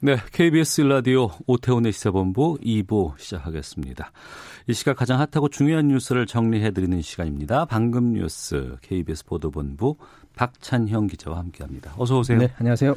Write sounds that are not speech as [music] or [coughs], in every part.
네, KBS 라디오 오태훈의 시사본부 2부 시작하겠습니다. 이 시각 가장 핫하고 중요한 뉴스를 정리해드리는 시간입니다. 방금 뉴스 KBS 보도본부 박찬형 기자와 함께합니다. 어서 오세요. 네, 안녕하세요.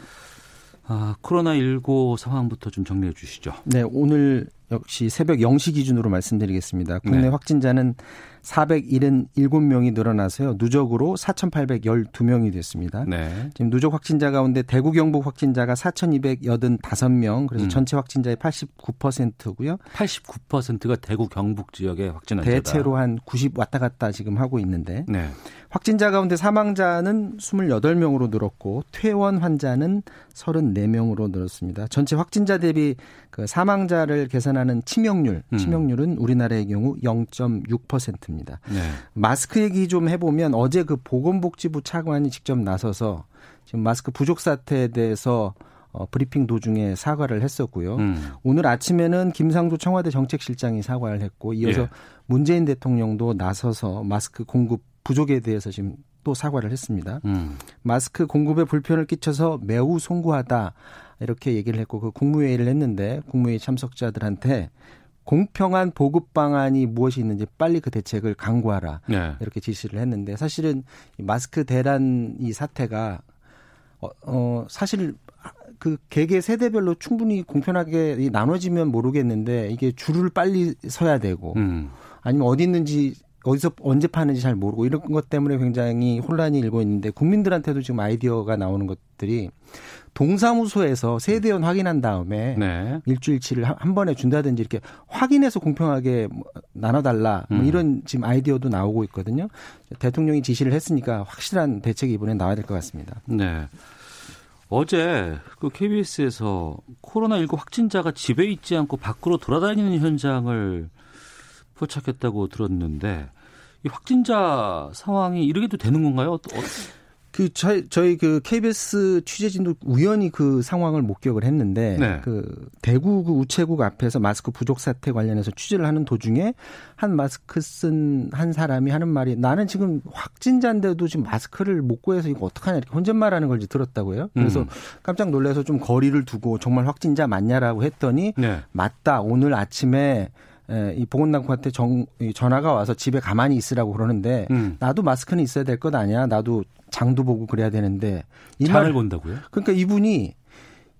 아, 코로나19 상황부터 좀 정리해 주시죠. 네, 오늘 역시 새벽 0시 기준으로 말씀드리겠습니다. 국내 네. 확진자는 477명이 늘어나서요. 누적으로 4,812명이 됐습니다. 네. 지금 누적 확진자 가운데 대구 경북 확진자가 4,285명, 그래서 음. 전체 확진자의 89%고요. 89%가 대구 경북 지역의 확진 환자다. 대체로 한 90 왔다 갔다 지금 하고 있는데 네. 확진자 가운데 사망자는 28명으로 늘었고 퇴원 환자는 34명으로 늘었습니다. 전체 확진자 대비 그 사망자를 계산하는 치명률, 음. 치명률은 우리나라의 경우 0.6%입니다. 네. 마스크 얘기 좀 해보면 어제 그 보건복지부 차관이 직접 나서서 지금 마스크 부족 사태에 대해서 어, 브리핑 도중에 사과를 했었고요. 음. 오늘 아침에는 김상조 청와대 정책실장이 사과를 했고 이어서 예. 문재인 대통령도 나서서 마스크 공급 부족에 대해서 지금 또 사과를 했습니다. 음. 마스크 공급에 불편을 끼쳐서 매우 송구하다 이렇게 얘기를 했고 그 국무회의를 했는데 국무회의 참석자들한테 공평한 보급 방안이 무엇이 있는지 빨리 그 대책을 강구하라 네. 이렇게 지시를 했는데 사실은 이 마스크 대란 이 사태가 어, 어 사실 그 개개 세대별로 충분히 공평하게 이 나눠지면 모르겠는데 이게 줄을 빨리 서야 되고 음. 아니면 어디 있는지 어디서 언제 파는지 잘 모르고 이런 것 때문에 굉장히 혼란이 일고 있는데 국민들한테도 지금 아이디어가 나오는 것들이 동사무소에서 세대원 확인한 다음에 네. 일주일치를 한- 한 번에 준다든지 이렇게 확인해서 공평하게 뭐 나눠달라 뭐 음. 이런 지금 아이디어도 나오고 있거든요. 대통령이 지시를 했으니까 확실한 대책이 이번에 나와야 될 것 같습니다. 네. 어제 그 KBS에서 코로나19 확진자가 집에 있지 않고 밖으로 돌아다니는 현장을 포착했다고 들었는데 이 확진자 상황이 이러게도 되는 건가요? 어, 그 저희 저희 그 KBS 취재진도 우연히 그 상황을 목격을 했는데 네. 그 대구 그 우체국 앞에서 마스크 부족 사태 관련해서 취재를 하는 도중에 한 마스크 쓴 한 사람이 하는 말이 나는 지금 확진자인데도 지금 마스크를 못 구해서 이거 어떡하냐 이렇게 혼잣말하는 걸 이제 들었다고요. 그래서 음. 깜짝 놀라서 좀 거리를 두고 정말 확진자 맞냐라고 했더니 네. 맞다 오늘 아침에 에, 이 보건당국한테 정, 이 전화가 와서 집에 가만히 있으라고 그러는데 음. 나도 마스크는 있어야 될 것 아니야. 나도 장도 보고 그래야 되는데 이 장을 말 본다고요? 그러니까 이분이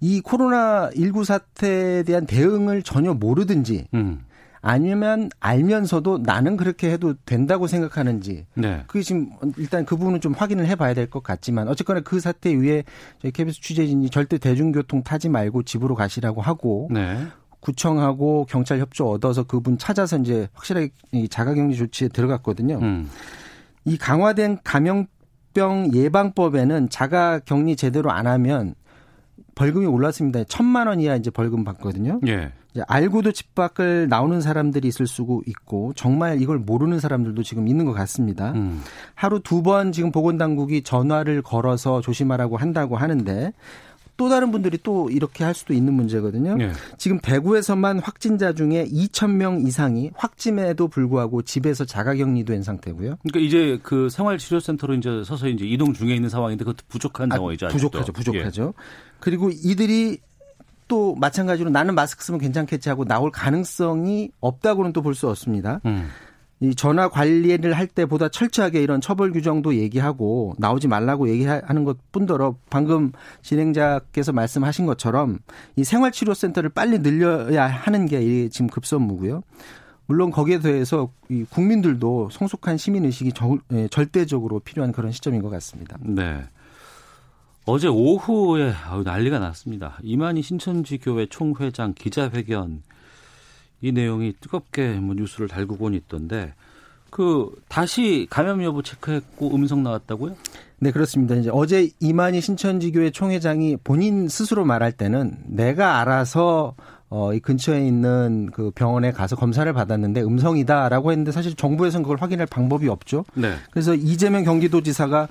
이 코로나 19 사태에 대한 대응을 전혀 모르든지 음. 아니면 알면서도 나는 그렇게 해도 된다고 생각하는지 네. 그게 지금 일단 그 부분은 좀 확인을 해봐야 될 것 같지만 어쨌거나 그 사태 위에 저희 KBS 취재진이 절대 대중교통 타지 말고 집으로 가시라고 하고 네. 구청하고 경찰 협조 얻어서 그분 찾아서 이제 확실하게 이 자가격리 조치에 들어갔거든요. 음. 이 강화된 감염병 예방법에는 자가격리 제대로 안 하면 벌금이 올랐습니다. 천만 원 이하 이제 벌금 받거든요. 예. 이제 알고도 집 밖을 나오는 사람들이 있을 수도 있고 정말 이걸 모르는 사람들도 지금 있는 것 같습니다. 음. 하루 두 번 지금 보건당국이 전화를 걸어서 조심하라고 한다고 하는데 또 다른 분들이 또 이렇게 할 수도 있는 문제거든요. 예. 지금 대구에서만 확진자 중에 2천 명 이상이 확진에도 불구하고 집에서 자가격리도 한 상태고요. 그러니까 이제 그 생활치료센터로 이제 서서히 이제 이동 중에 있는 상황인데 그것도 부족한 아, 상황이죠. 아직도. 부족하죠, 부족하죠. 그리고 이들이 또 마찬가지로 나는 마스크 쓰면 괜찮겠지 하고 나올 가능성이 없다고는 또 볼 수 없습니다. 예. 음. 이 전화 관리를 할 때보다 철저하게 이런 처벌 규정도 얘기하고 나오지 말라고 얘기하는 것 뿐더러 방금 진행자께서 말씀하신 것처럼 이 생활치료센터를 빨리 늘려야 하는 게 지금 급선무고요. 물론 거기에 대해서 이 국민들도 성숙한 시민 의식이 예, 절대적으로 필요한 그런 시점인 것 같습니다. 네. 어제 오후에 난리가 났습니다. 이만희 신천지 교회 총회장 기자회견 이 내용이 뜨겁게 뭐 뉴스를 달구곤 있던데 그 다시 감염 여부 체크했고 음성 나왔다고요? 네, 그렇습니다. 이제 어제 이만희 신천지교회 총회장이 본인 스스로 말할 때는 내가 알아서 어, 이 근처에 있는 그 병원에 가서 검사를 받았는데 음성이다라고 했는데 사실 정부에서는 그걸 확인할 방법이 없죠. 네. 그래서 이재명 경기도지사가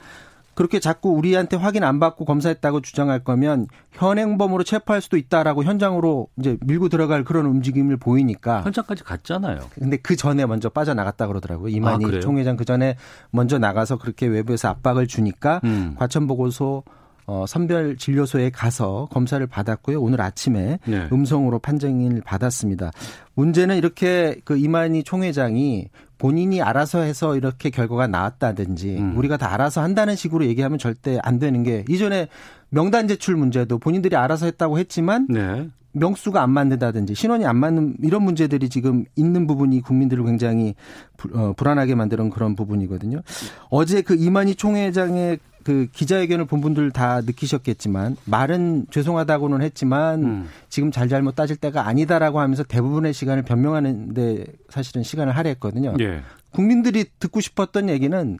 그렇게 자꾸 우리한테 확인 안 받고 검사했다고 주장할 거면 현행범으로 체포할 수도 있다라고 현장으로 이제 밀고 들어갈 그런 움직임을 보이니까. 현장까지 갔잖아요. 근데 그 전에 먼저 빠져나갔다 그러더라고요. 이만희 아, 총회장 그 전에 먼저 나가서 그렇게 외부에서 압박을 주니까 음. 과천 보고소 어, 선별 진료소에 가서 검사를 받았고요. 오늘 아침에 네. 음성으로 판정을 받았습니다. 문제는 이렇게 그 이만희 총회장이 본인이 알아서 해서 이렇게 결과가 나왔다든지 음. 우리가 다 알아서 한다는 식으로 얘기하면 절대 안 되는 게 이전에 명단 제출 문제도 본인들이 알아서 했다고 했지만 네. 명수가 안 맞는다든지 신원이 안 맞는 이런 문제들이 지금 있는 부분이 국민들을 굉장히 불, 어, 불안하게 만드는 그런 부분이거든요. 어제 그 이만희 총회장의 그 기자회견을 본 분들 다 느끼셨겠지만 말은 죄송하다고는 했지만 음. 지금 잘잘못 따질 때가 아니다라고 하면서 대부분의 시간을 변명하는데 사실은 시간을 할애했거든요. 예. 국민들이 듣고 싶었던 얘기는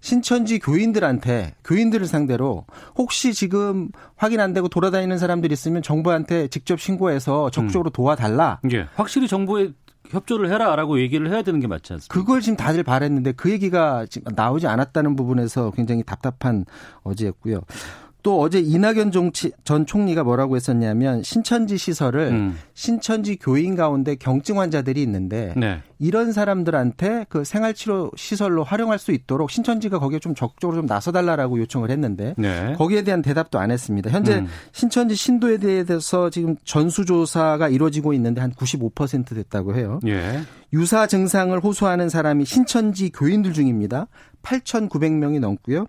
신천지 교인들한테 교인들을 상대로 혹시 지금 확인 안 되고 돌아다니는 사람들이 있으면 정부한테 직접 신고해서 적극적으로 도와달라. 예. 확실히 정부에 협조를 해라라고 얘기를 해야 되는 게 맞지 않습니까? 그걸 지금 다들 바랬는데 그 얘기가 지금 나오지 않았다는 부분에서 굉장히 답답한 어제였고요. 또 어제 이낙연 정치, 전 총리가 뭐라고 했었냐면 신천지 시설을 음. 신천지 교인 가운데 경증 환자들이 있는데 네. 이런 사람들한테 그 생활치료 시설로 활용할 수 있도록 신천지가 거기에 좀 적극적으로 좀 나서달라라고 요청을 했는데 네. 거기에 대한 대답도 안 했습니다. 현재 음. 신천지 신도에 대해서 지금 전수조사가 이루어지고 있는데 한 95% 됐다고 해요. 예. 유사 증상을 호소하는 사람이 신천지 교인들 중입니다. 8,900명이 넘고요.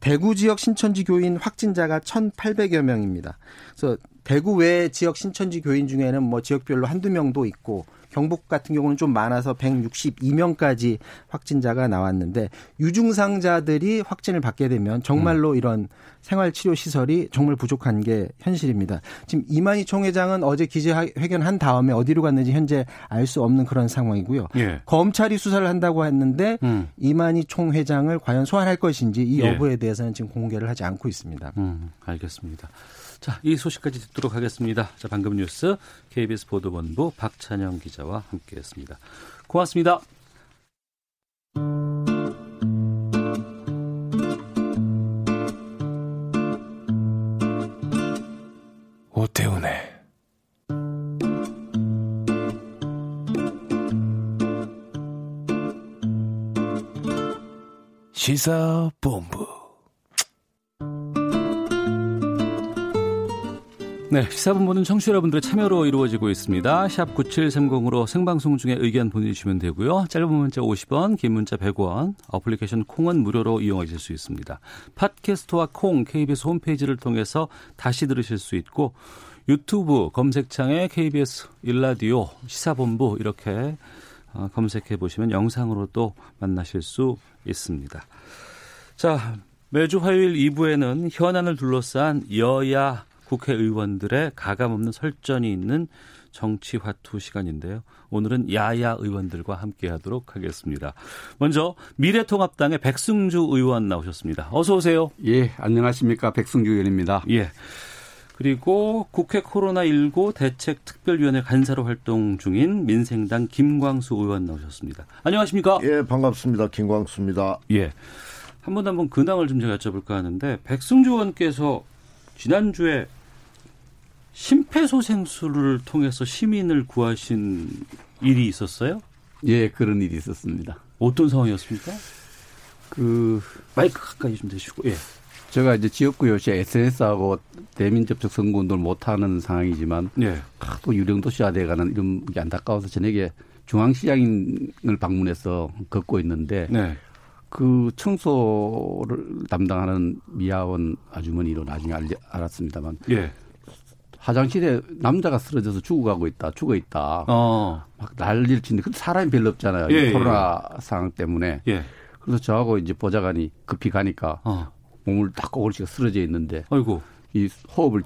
대구 지역 신천지 교인 확진자가 1,800여 명입니다. 그래서 대구 외 지역 신천지 교인 중에는 뭐 지역별로 한두 명도 있고 경북 같은 경우는 좀 많아서 162명까지 확진자가 나왔는데 유증상자들이 확진을 받게 되면 정말로 이런 생활치료 시설이 정말 부족한 게 현실입니다. 지금 이만희 총회장은 어제 기자회견 한 다음에 어디로 갔는지 현재 알 수 없는 그런 상황이고요. 예. 검찰이 수사를 한다고 했는데 음. 이만희 총회장을 과연 소환할 것인지 이 예. 여부에 대해서는 지금 공개를 하지 않고 있습니다. 음, 알겠습니다. 자, 이 소식까지 듣도록 하겠습니다. 자, 방금 뉴스 KBS 보도본부 박찬영 기자와 함께했습니다. 고맙습니다. 오태훈의 시사본부 네, 시사본부는 청취자 여러분들의 참여로 이루어지고 있습니다. 샵 9730으로 생방송 중에 의견 보내주시면 되고요. 짧은 문자 50원, 긴 문자 100원, 어플리케이션 콩은 무료로 이용하실 수 있습니다. 팟캐스트와 콩, KBS 홈페이지를 통해서 다시 들으실 수 있고 유튜브 검색창에 KBS 일라디오 시사본부 이렇게 어, 검색해 보시면 영상으로 또 만나실 수 있습니다. 자, 매주 화요일 2부에는 현안을 둘러싼 여야 국회의원들의 가감없는 설전이 있는 정치화투 시간인데요. 오늘은 야야 의원들과 함께하도록 하겠습니다. 먼저 미래통합당의 백승주 의원 나오셨습니다. 어서 오세요. 예, 안녕하십니까. 백승주 의원입니다. 예. 그리고 국회 코로나19 대책특별위원회 간사로 활동 중인 민생당 김광수 의원 나오셨습니다. 안녕하십니까? 예, 반갑습니다. 김광수입니다. 예. 한번한번 근황을 좀 제가 여쭤볼까 하는데 백승주 의원께서 지난주에 심폐소생술을 통해서 시민을 구하신 일이 있었어요? 예, 그런 일이 있었습니다. 어떤 상황이었습니까? 그, 마이크 가까이 좀 대시고. 예. 제가 이제 지역구 요시에 SNS하고 대민 접촉 선거 운동을 못하는 상황이지만, 예. 또 유령 도시화 돼가는 이런 게 안타까워서 저녁에 중앙시장을 방문해서 걷고 있는데, 네. 그 청소를 담당하는 미아원 아주머니로 나중에 알, 알았습니다만, 예. 화장실에 남자가 쓰러져서 죽어가고 있다, 죽어 있다. 어. 막 난리를 치는데, 그 사람이 별로 없잖아요. 예, 이 코로나 상황 때문에. 예. 그래서 저하고 이제 보좌관이 급히 가니까 어. 몸을 딱 꼬골치가 쓰러져 있는데 아이고. 이 호흡을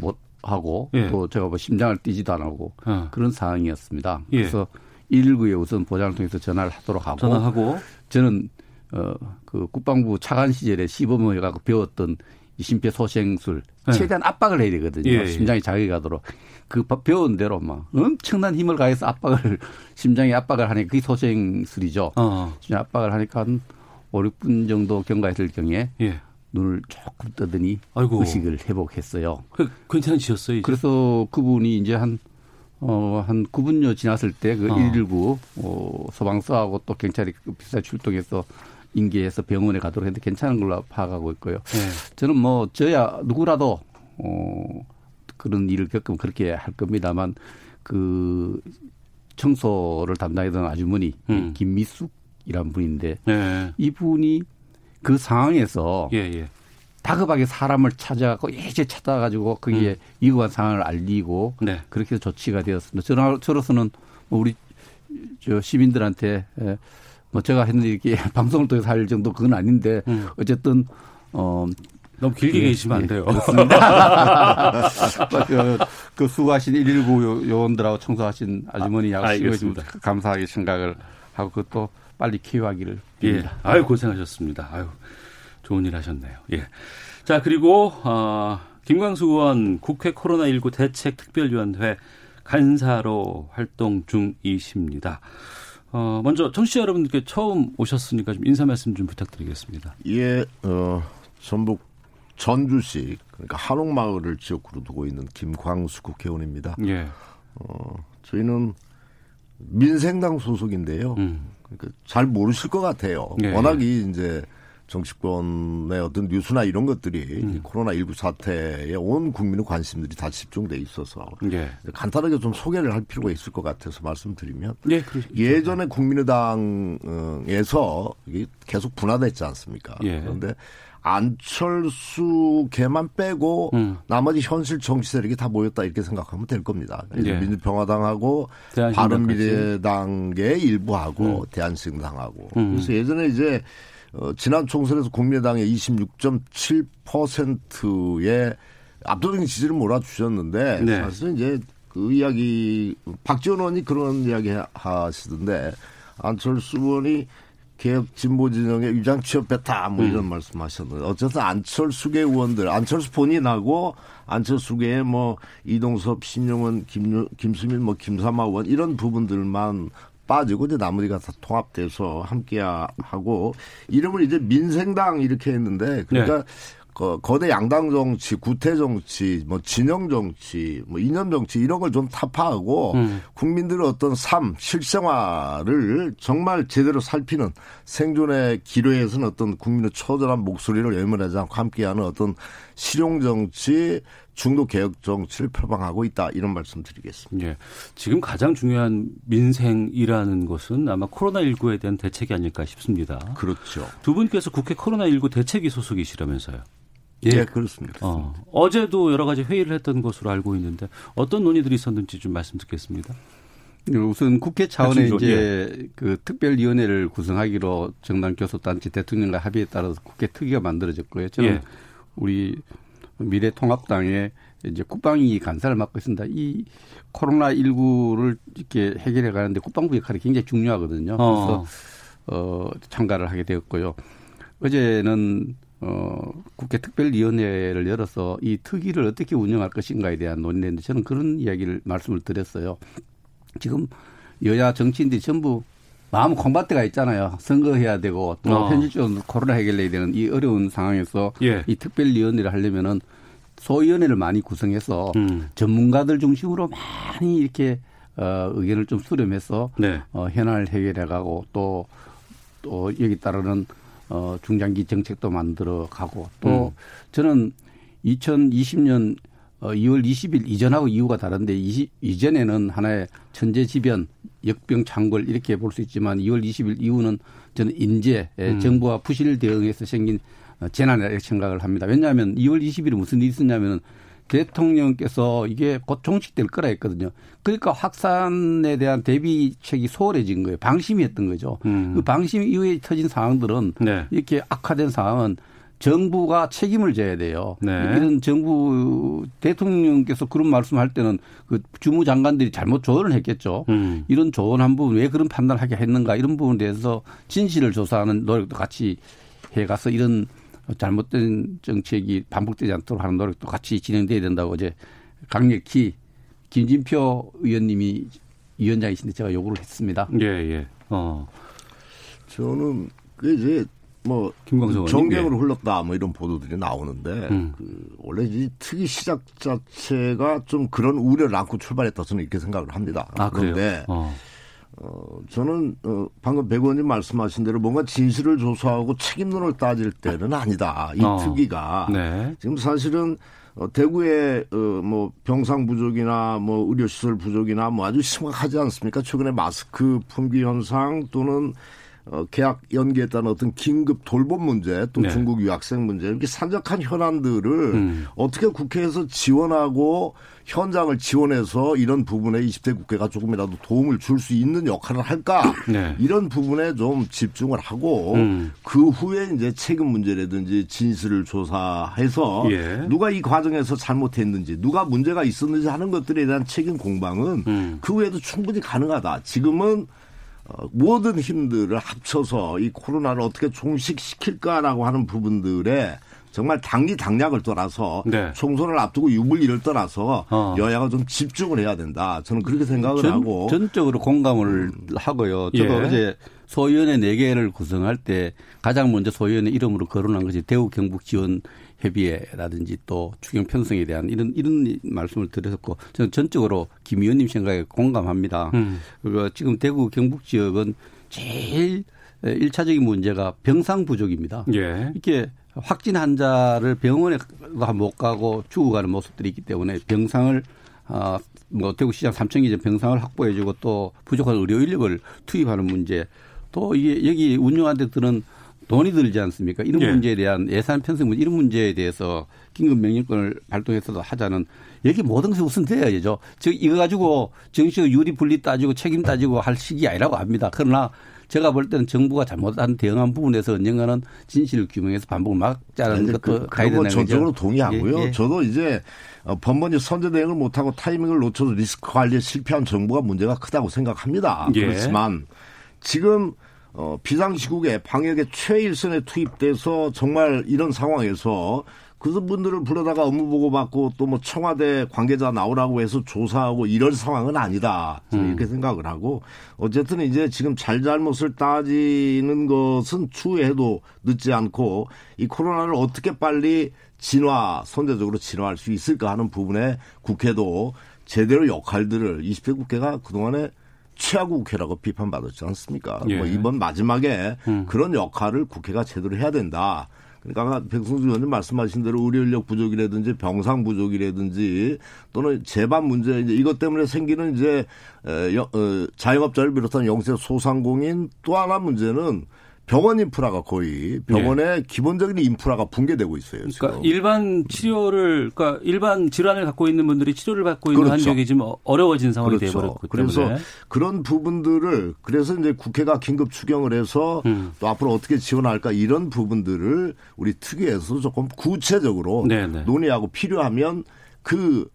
못 하고 예. 또 제가 뭐 심장을 뛰지도 안 하고 어. 그런 상황이었습니다. 예. 그래서 119에 우선 보좌를 통해서 전화를 하도록 하고 전화하고. 저는 어그 국방부 차관 시절에 시범을 해갖고 배웠던 이 심폐소생술 네. 최대한 압박을 해야 되거든요. 예, 예. 심장이 자극이 가도록 그 배운 대로 막 엄청난 힘을 가해서 압박을 [laughs] 심장에 압박을 하니까 그게 소생술이죠. 어. 심장 압박을 하니까 한 5, 6분 정도 경과했을 경에 예. 눈을 조금 뜨더니 아이고. 의식을 회복했어요. 그 괜찮으셨어요, 이제? 그래서 그분이 이제 한, 어, 한 9분여 지났을 때그 어. 119, 어, 소방서하고 또 경찰이 비슷하게 출동해서 인계해서 병원에 가도록 했는데 괜찮은 걸로 파악하고 있고요. 예. 저는 뭐, 저야 누구라도, 어, 그런 일을 겪으면 그렇게 할 겁니다만 그 청소를 담당했던 아주머니, 음. 김미숙이란 분인데 예. 이분이 그 상황에서 예, 예. 다급하게 사람을 찾아가고 예제 찾아가지고 거기에 위급한 상황을 알리고 네. 그렇게 해서 조치가 되었습니다. 저로, 저로서는 뭐 우리 저 시민들한테 에, 뭐 제가 했는데 이렇게 [laughs] 방송을 통해서 할 정도 그건 아닌데 음. 어쨌든 어 너무 길게 예, 계시면 안 예, 돼요. [laughs] 그, 그 수고하신 119 요- 요원들하고 청소하신 아주머니하고 아, 알겠습니다. 감사하게 생각을 하고 그것도 빨리 키워하기를 예. 빕니다. 아유, 고생하셨습니다. 아유, 좋은 일 하셨네요. 예. 자, 그리고, 어, 김광수 의원 국회 코로나19 대책 특별위원회 간사로 활동 중이십니다. 어, 먼저 청취자 여러분들께 처음 오셨으니까 좀 인사 말씀 좀 부탁드리겠습니다. 예, 어, 전북 전주시 그러니까 한옥마을을 지역구로 두고 있는 김광수 국회의원입니다. 예. 어, 저희는 민생당 소속인데요. 음. 그러니까 잘 모르실 것 같아요. 예. 워낙이 이제 정치권의 어떤 뉴스나 이런 것들이 이 코로나 19 사태에 온 국민의 관심들이 다 집중돼 있어서 예. 간단하게 좀 소개를 할 필요가 있을 것 같아서 말씀드리면 예. 예전에 국민의당에서 계속 분화됐지 않습니까? 예. 그런데 안철수 걔만 빼고 음. 나머지 현실 정치 세력이 다 모였다 이렇게 생각하면 될 겁니다. 예. 민주평화당하고. 바른미래당의 일부하고 대한신당하고 음. 그래서 예전에 이제 어, 지난 총선에서 국민의당의 26.7%의 압도적인 지지를 몰아주셨는데 네. 사실 이제 그 이야기 박지원 의원이 그런 이야기 하시던데 안철수 의원이 개혁 진보 진영의 위장 취업했다 뭐 이런 말씀하셨는데 어쨌든 안철수계 의원들 안철수 본인하고 안철수계의 뭐 이동섭 신용원 김 김수민 뭐 김삼아 의원 이런 부분들만 빠지고 이제 나머지가 다 통합돼서 함께 하고 이름을 이제 민생당 이렇게 했는데 그러니까 거, 거대 양당 정치, 구태 정치, 뭐 진영 정치, 뭐 이념 정치 이런 걸 좀 타파하고 음. 국민들의 어떤 삶, 실생활을 정말 제대로 살피는 생존의 기로에서는 어떤 국민의 처절한 목소리를 외면하지 않고 함께하는 어떤 실용 정치, 중도 개혁 정치를 표방하고 있다 이런 말씀드리겠습니다. 예. 지금 가장 중요한 민생이라는 것은 아마 코로나19에 대한 대책이 아닐까 싶습니다. 그렇죠. 두 분께서 국회 코로나19 대책위 소속이시라면서요. 예, 그렇습니다. 어, 어제도 여러 가지 회의를 했던 것으로 알고 있는데 어떤 논의들이 있었는지 좀 말씀 듣겠습니다. 우선 국회 차원의 이제 그 특별위원회를 구성하기로 정당 교섭단체 대통령과 합의에 따라서 국회 특위가 만들어졌고요. 저는 예. 우리 미래통합당의 이제 국방위 간사를 맡고 있습니다. 이 코로나 19를 이렇게 해결해 가는데 국방부 역할이 굉장히 중요하거든요. 어. 그래서 어 참가를 하게 되었고요. 어제는 어 국회 특별위원회를 열어서 이 특위를 어떻게 운영할 것인가에 대한 논의를 했는데 저는 그런 이야기를 말씀을 드렸어요. 지금 여야 정치인들이 전부 마음 콩밭대가 있잖아요. 선거해야 되고 또 어. 현실적으로 코로나 해결해야 되는 이 어려운 상황에서 예. 이 특별위원회를 하려면은 소위원회를 많이 구성해서 음. 전문가들 중심으로 많이 이렇게 어, 의견을 좀 수렴해서 네. 어, 현안을 해결해가고 또, 또 여기 따르는 어, 중장기 정책도 만들어 가고 또 음. 저는 2020년 어, 2월 20일 이전하고 이후가 다른데 이, 이전에는 하나의 천재지변, 역병창궐 이렇게 볼 수 있지만 2월 20일 이후는 저는 인재, 예, 음. 정부와 부실 대응에서 생긴 어, 재난이라고 생각을 합니다. 왜냐하면 2월 20일에 무슨 일이 있었냐면은 대통령께서 이게 곧 종식될 거라 했거든요. 그러니까 확산에 대한 대비책이 소홀해진 거예요. 방심했던 거죠. 음. 그 방심 이후에 터진 상황들은 네. 이렇게 악화된 상황은 정부가 책임을 져야 돼요. 네. 이런 정부 대통령께서 그런 말씀할 때는 그 주무 장관들이 잘못 조언을 했겠죠. 음. 이런 조언한 부분 왜 그런 판단을 하게 했는가 이런 부분에 대해서 진실을 조사하는 노력도 같이 해가서 이런 잘못된 정책이 반복되지 않도록 하는 노력도 같이 진행돼야 된다고 어제 강력히 김진표 의원님이 위원장이신데 제가 요구를 했습니다. 예, 예. 어. 저는 그 이제 뭐 김광석 정경으로 흘렀다 뭐 이런 보도들이 나오는데 음. 그 원래 이 특위 시작 자체가 좀 그런 우려를 안고 출발했다 저는 이렇게 생각을 합니다. 아? 그런데 어. 어, 저는 어, 방금 백 의원님 말씀하신 대로 뭔가 진실을 조사하고 책임론을 따질 때는 아니다. 이 어. 특위가 네. 지금 사실은 어, 대구의 어, 뭐 병상 부족이나 뭐 의료 시설 부족이나 뭐 아주 심각하지 않습니까? 최근에 마스크 품귀 현상 또는 어, 계약 연기에 따른 어떤 긴급 돌봄 문제 또 네. 중국 유학생 문제 이렇게 산적한 현안들을 음. 어떻게 국회에서 지원하고 현장을 지원해서 이런 부분에 20대 국회가 조금이라도 도움을 줄 수 있는 역할을 할까 [coughs] 네. 이런 부분에 좀 집중을 하고 음. 그 후에 이제 책임 문제라든지 진실을 조사해서 예. 누가 이 과정에서 잘못했는지 누가 문제가 있었는지 하는 것들에 대한 책임 공방은 음. 그 후에도 충분히 가능하다. 지금은 어, 모든 힘들을 합쳐서 이 코로나를 어떻게 종식시킬까라고 하는 부분들에 정말 당리 당략을 떠나서 네. 총선을 앞두고 유불리를 떠나서 어. 여야가 좀 집중을 해야 된다. 저는 그렇게 생각을 전, 하고 전적으로 공감을 하고요. 저도 예. 어제 소위원회 4개를 구성할 때 가장 먼저 소위원회 이름으로 거론한 것이 대우 경북 지원 협의회라든지 또 추경 편성에 대한 이런 이런 말씀을 드렸고 저는 전적으로 김 의원님 생각에 공감합니다. 음. 그리고 지금 대구 경북 지역은 제일 일차적인 문제가 병상 부족입니다. 예. 이렇게 확진 환자를 병원에 못 가고 죽어가는 모습들이 있기 때문에 병상을 아, 뭐 대구시장 3천 개 병상을 확보해주고 또 부족한 의료 인력을 투입하는 문제 또 이게 여기 운영하는 데 드는 돈이 들지 않습니까? 이런 예. 문제에 대한 예산 편성 문제 이런 문제에 대해서 긴급 명령권을 발동해서도 하자는 여기 모든 것이 우선 돼야죠. 즉 이거 가지고 정치적 유리 분리 따지고 책임 따지고 할 시기 아니라고 합니다. 그러나 제가 볼 때는 정부가 잘못한 대응한 부분에서 언젠가는 진실을 규명해서 반복을 막자는 것도 그, 가야 거 되는 전적으로 거죠. 동의하고요. 예, 예. 저도 이제 어, 번번이 선제 대응을 못하고 타이밍을 놓쳐서 리스크 관리에 실패한 정부가 문제가 크다고 생각합니다. 예. 그렇지만 지금 어, 비상시국에 방역에 최일선에 투입돼서 정말 이런 상황에서 그분들을 불러다가 업무 보고 받고 또 뭐 청와대 관계자 나오라고 해서 조사하고 이럴 상황은 아니다. 저는 이렇게 생각을 하고 어쨌든 이제 지금 잘잘못을 따지는 것은 추후에도 늦지 않고 이 코로나를 어떻게 빨리 진화, 선제적으로 진화할 수 있을까 하는 부분에 국회도 제대로 역할들을 20대 국회가 그동안에 최하구 국회라고 비판받았지 않습니까? 예. 뭐 이번 마지막에 그런 역할을 국회가 제대로 해야 된다. 그러니까 아까 백승수 의원님 말씀하신 대로 의료 인력 부족이라든지 병상 부족이라든지 또는 재반 문제 이제 이것 때문에 생기는 이제 어, 자영업자를 비롯한 영세 소상공인 또 하나 문제는 병원 인프라가 거의 병원의 기본적인 인프라가 붕괴되고 있어요. 지금. 그러니까 일반 치료를 그러니까 일반 질환을 갖고 있는 분들이 치료를 받고 있는 그렇죠. 환경이 지금 어려워진 상황이 그렇죠. 되어버렸기 그래서 때문에 그런 부분들을 그래서 이제 국회가 긴급 추경을 해서 음. 또 앞으로 어떻게 지원할까 이런 부분들을 우리 특위에서 조금 구체적으로 네네. 논의하고 필요하면 그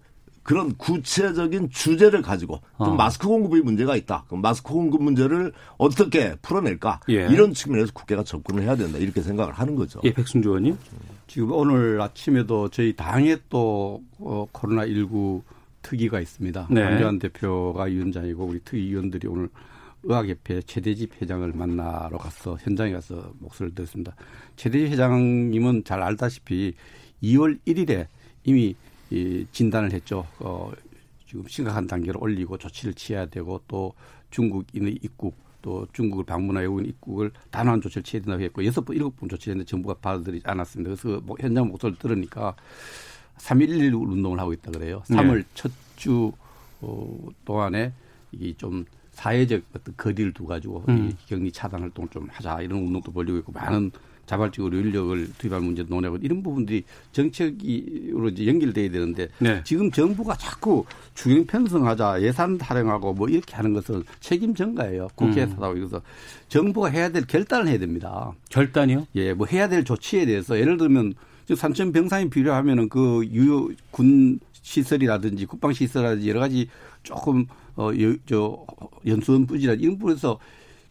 그런 구체적인 주제를 가지고 좀 어. 마스크 공급의 문제가 있다. 그럼 마스크 공급 문제를 어떻게 풀어낼까? 예. 이런 측면에서 국회가 접근을 해야 된다. 이렇게 생각을 하는 거죠. 예, 백순주 의원님. 지금 오늘 아침에도 저희 당에 또 어, 코로나 19 특위가 있습니다. 네. 안재환 대표가 위원장이고 우리 특위 위원들이 오늘 의학협회 최대집 회장을 만나러 가서 현장에 가서 목소리를 들었습니다. 최대집 회장님은 잘 알다시피 2월 1일에 이미 이 진단을 했죠. 어, 지금 심각한 단계로 올리고 조치를 취해야 되고 또 중국인의 입국 또 중국을 방문한 외국인 입국을 단호한 조치를 취해야 된다고 했고 여섯 번 일곱 번 조치했는데 정부가 받아들이지 않았습니다. 그래서 뭐 현장 목소리를 들으니까 3.11 운동을 하고 있다 그래요. 3월 첫주 어, 동안에 이좀 사회적 어떤 거리를 두 가지고 음. 이 격리 차단 활동을 좀 하자 이런 운동도 벌리고 있고 많은 자발적 의료 인력을 투입할 문제도 논의하고 이런 부분들이 정책으로 이제 연결돼야 되는데 네. 지금 정부가 자꾸 주행 편성하자 예산 타령하고 뭐 이렇게 하는 것은 책임 전가예요. 국회에서 음. 하고 그래서 정부가 해야 될 결단을 해야 됩니다. 결단이요? 예, 뭐 해야 될 조치에 대해서 예를 들면 산천 병상이 필요하면은 그 유효 군 시설이라든지 국방 시설이라든지 여러 가지 조금 어저 연수원 부지라 이런 부분에서